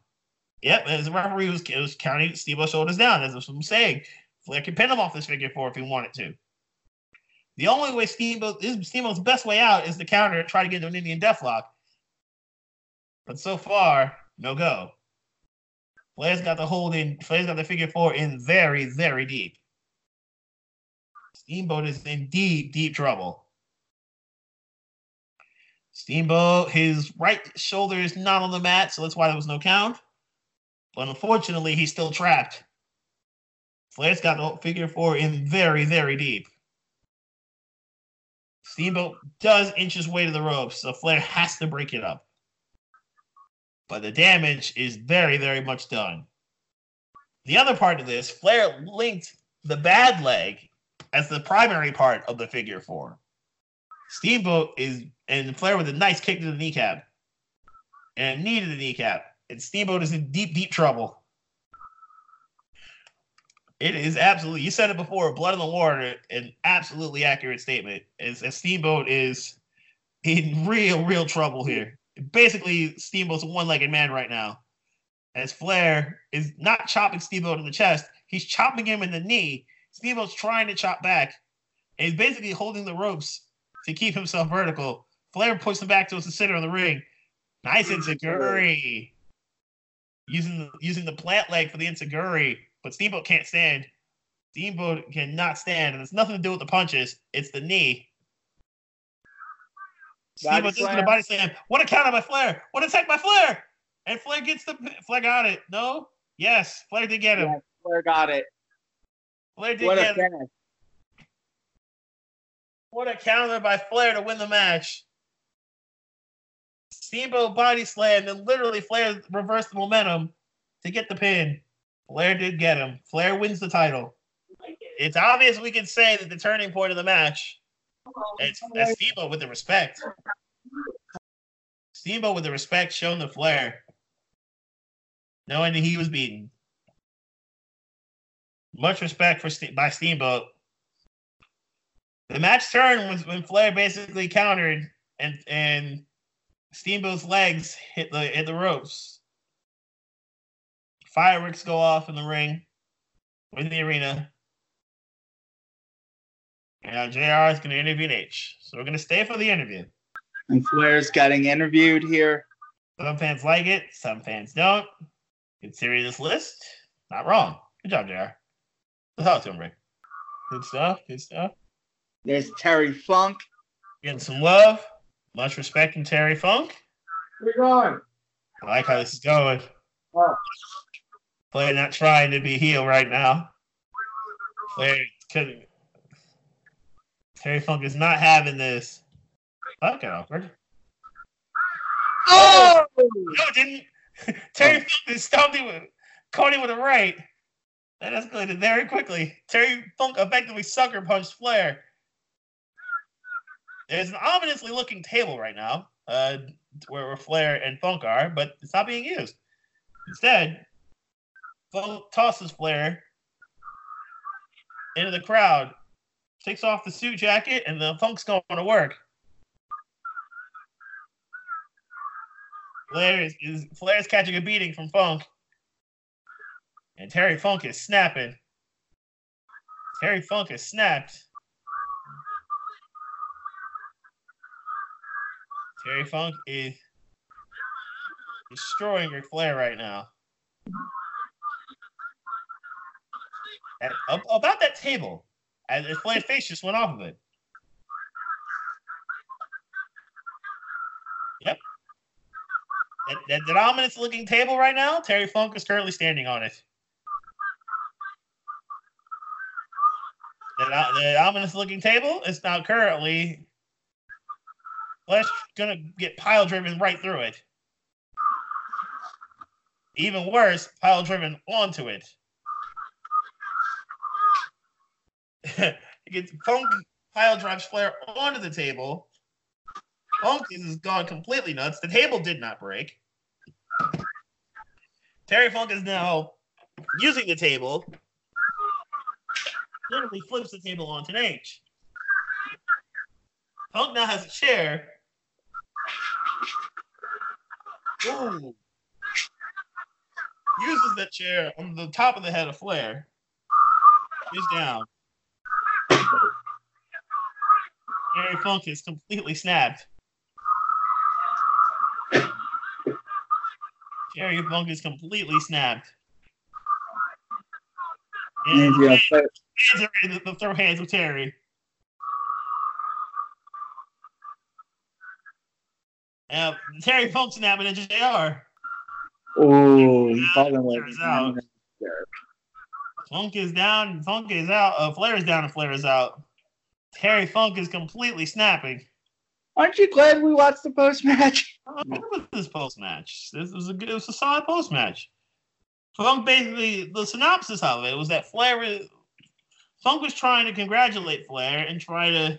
Yep, as the referee was, was counting Steamboat's shoulders down, as I'm saying. Flair can pin him off this figure four if he wanted to. The only way Steamboat is Steamboat's best way out is to counter try to get into an Indian Deathlock. But so far, no go. Flair's got the hold in. Flair's got the figure four in very, very deep. Steamboat is in deep, deep trouble. Steamboat, his right shoulder is not on the mat, so that's why there was no count. But unfortunately, he's still trapped. Flair's got the figure four in very, very deep. Steamboat does inch his way to the ropes, so Flair has to break it up. But the damage is very, very much done. The other part of this, Flair linked the bad leg as the primary part of the figure four. Steamboat is and Flair with a nice kick to the kneecap. And knee to the kneecap. And Steamboat is in deep, deep trouble. It is absolutely you said it before, blood in the water, an absolutely accurate statement. As, Steamboat is in real, real trouble here. Basically, Steamboat's a one-legged man right now. As Flair is not chopping Steamboat in the chest, he's chopping him in the knee. Steamboat's trying to chop back. And he's basically holding the ropes to keep himself vertical. Flair puts him back towards the center of the ring. Nice enziguri. Using the, using the plant leg for the enziguri, but Steamboat can't stand. Steamboat cannot stand, and it's nothing to do with the punches. It's the knee. Body Steamboat does the slam. body slam. What a counter by Flair! What a tech by Flair! And Flair gets the Flair got it. No, yes, Flair did get him. Yeah, Flair got it. Flair did What a get him. finish. What a counter by Flair to win the match. Steamboat body slammed and literally Flair reversed the momentum to get the pin. Flair did get him. Flair wins the title. It's obvious we can say that the turning point of the match. It's that's Steamboat with the respect. Steamboat with the respect shown to Flair, knowing that he was beaten. Much respect for Ste- by Steamboat. The match turned was when Flair basically countered and and Steamboat's legs hit the hit the ropes. Fireworks go off in the ring, in the arena. And now JR is going to interview H. So we're going to stay for the interview. And Flair's getting interviewed here. Some fans like it, some fans don't. Considering this list, not wrong. Good job, JR. Let's talk him, Ric. Good stuff. Good stuff. There's Terry Funk. Getting some love. Much respect from Terry Funk. Where you going? I like how this is going. Oh. Flair not trying to be heel right now. Flair couldn't. Terry Funk is not having this. Oh, that got awkward. Oh! No, it didn't. Terry oh. Funk is stomped him with caught him with a right. That escalated very quickly. Terry Funk effectively sucker punched Flair. There's an ominously looking table right now, uh, where, where Flair and Funk are, but it's not being used. Instead, Funk tosses Flair into the crowd, takes off the suit jacket, and the Funk's going to work. Flair is, is Flair's catching a beating from Funk. And Terry Funk is snapping. Terry Funk is snapped. Terry Funk is destroying Ric Flair right now. And ab- about that table, as as Flair's face just went off of it. Yep. That, that, that ominous looking table right now, Terry Funk is currently standing on it. O- that ominous looking table is now currently Flash gonna get pile driven right through it. Even worse, pile driven onto it. he gets Funk pile drives Flair onto the table. Funk is gone completely nuts. The table did not break. Terry Funk is now using the table. Literally flips the table onto H. Funk now has a chair. Ooh. Uses that chair on the top of the head of Flair. He's down. Terry Funk is completely snapped. Terry Funk is completely snapped. And yeah, but- hands are ready to throw hands with Terry. Uh, Terry Funk snapping at JR. Oh, him out. Funk is down. Funk is out. Uh, Flair is down and Flair is out. Terry Funk is completely snapping. Aren't you glad we watched the post match? What was this post match? This was a good, it was a solid post match. Funk basically the synopsis of it was that Flair was, Funk was trying to congratulate Flair and try to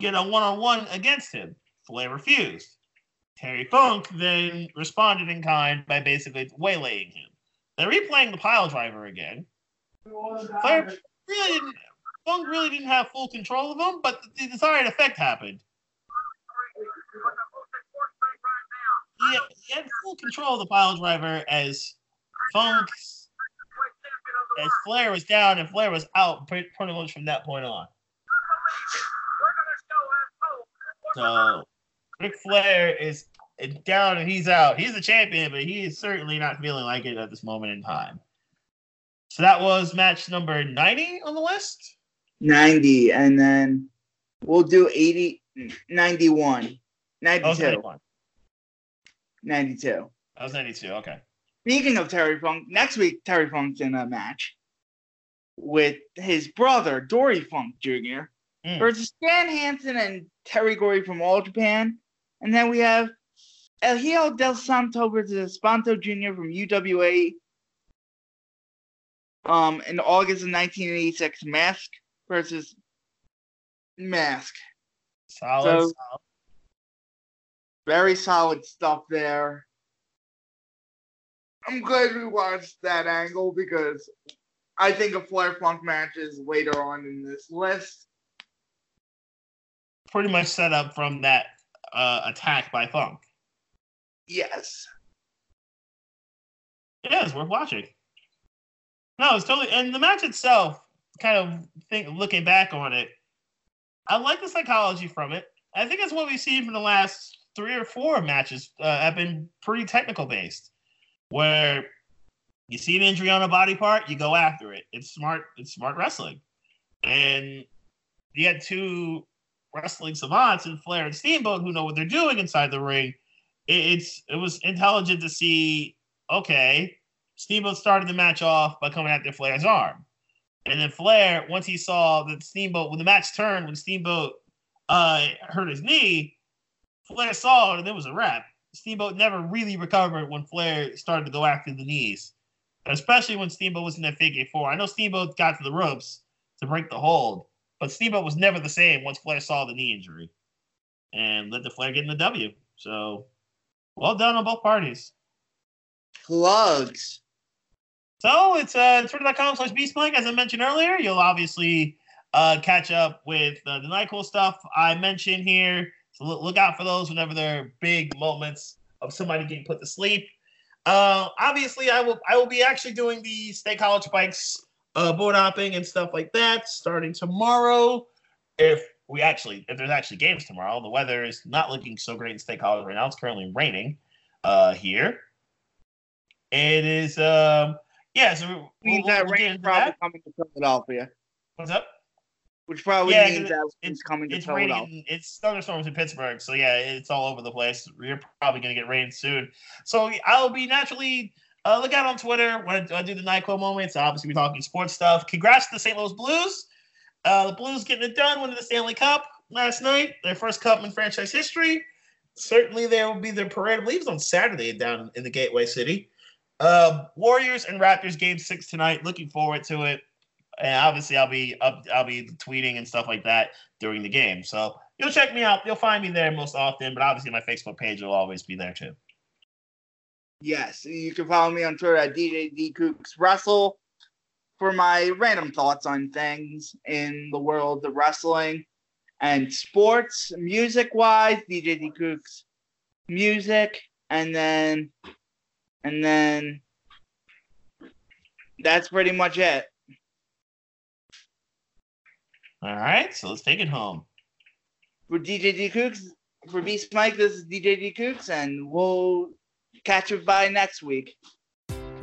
get a one on one against him. Flair refused. Terry Funk then responded in kind by basically waylaying him. They're replaying the pile driver again. Flair really didn't. Funk really didn't have full control of him, but the desired effect happened. Had, he had full control of the pile driver as Funk, as Flair was down and Flair was out pretty, much from that point on. So Ric Flair is down and he's out. He's the champion, but he is certainly not feeling like it at this moment in time. So that was match number 90 on the list. 90, and then we'll do 80, 91, That was 92, 91. 92. That was 92. Okay. Speaking of Terry Funk, next week Terry Funk's in a match with his brother Dory Funk Jr. Mm. versus Stan Hansen and Terry Gordy from All Japan, and then we have El Hijo del Santo versus Espanto Jr. from UWA. Um, in August of 1986, Mask versus Mask. Solid. So- solid. Very solid stuff there. I'm glad we watched that angle because I think a Flair Funk match is later on in this list. Pretty much set up from that uh, attack by Funk. Yes. Yeah, it's worth watching. No, it's totally. And the match itself, kind of think looking back on it, I like the psychology from it. I think that's what we've seen from the last three or four matches. Uh, have been pretty technical based, where you see an injury on a body part, you go after it. It's smart. It's smart wrestling, and you had two wrestling savants in Flair and Steamboat who know what they're doing inside the ring. It, it's it was intelligent to see. Okay, Steamboat started the match off by coming after Flair's arm. And then Flair, once he saw that Steamboat, when the match turned, when Steamboat uh, hurt his knee, Flair saw it and it was a wrap. Steamboat never really recovered when Flair started to go after the knees, especially when Steamboat was in that figure four. I know Steamboat got to the ropes to break the hold, but Steamboat was never the same once Flair saw the knee injury and let the Flair get in the W. So, well done on both parties. Plugs. So it's uh, twitter.com slash beastmike. As I mentioned earlier, you'll obviously uh, catch up with uh, the NyQuil stuff I mentioned here. So look, look out for those whenever there are big moments of somebody getting put to sleep. Uh, obviously, I will I will be actually doing the State College Spikes uh, board hopping and stuff like that starting tomorrow. If we actually, if there's actually games tomorrow, the weather is not looking so great in State College right now. It's currently raining uh, here. It is, um, yeah. So Means we'll, that we'll rain probably that. coming to Philadelphia, What's up? Which probably Yeah, means that it's coming to It's Philadelphia. raining. It's thunderstorms in Pittsburgh, so yeah, it's all over the place. You're probably gonna get rain soon. So I'll be naturally uh, look out on Twitter when I, do the Nyquil moments. I'll Obviously, we're talking sports stuff. Congrats to the St. Louis Blues. Uh, the Blues getting it done, winning the Stanley Cup last night, their first cup in franchise history. Certainly, there will be their parade. I believe it's on Saturday down in the Gateway City. Uh, Warriors and Raptors game six tonight. Looking forward to it. And obviously, I'll be up. I'll be tweeting and stuff like that during the game. So you'll check me out. You'll find me there most often. But obviously, my Facebook page will always be there too. Yes, you can follow me on Twitter at DJ Kooks Wrestle for my random thoughts on things in the world of wrestling and sports, music wise, DJ D Kooks music, and then and then that's pretty much it. All right, so let's take it home. For DJ D Kooks, for Beast Mike, this is DJ D Kooks, and we'll catch you by next week.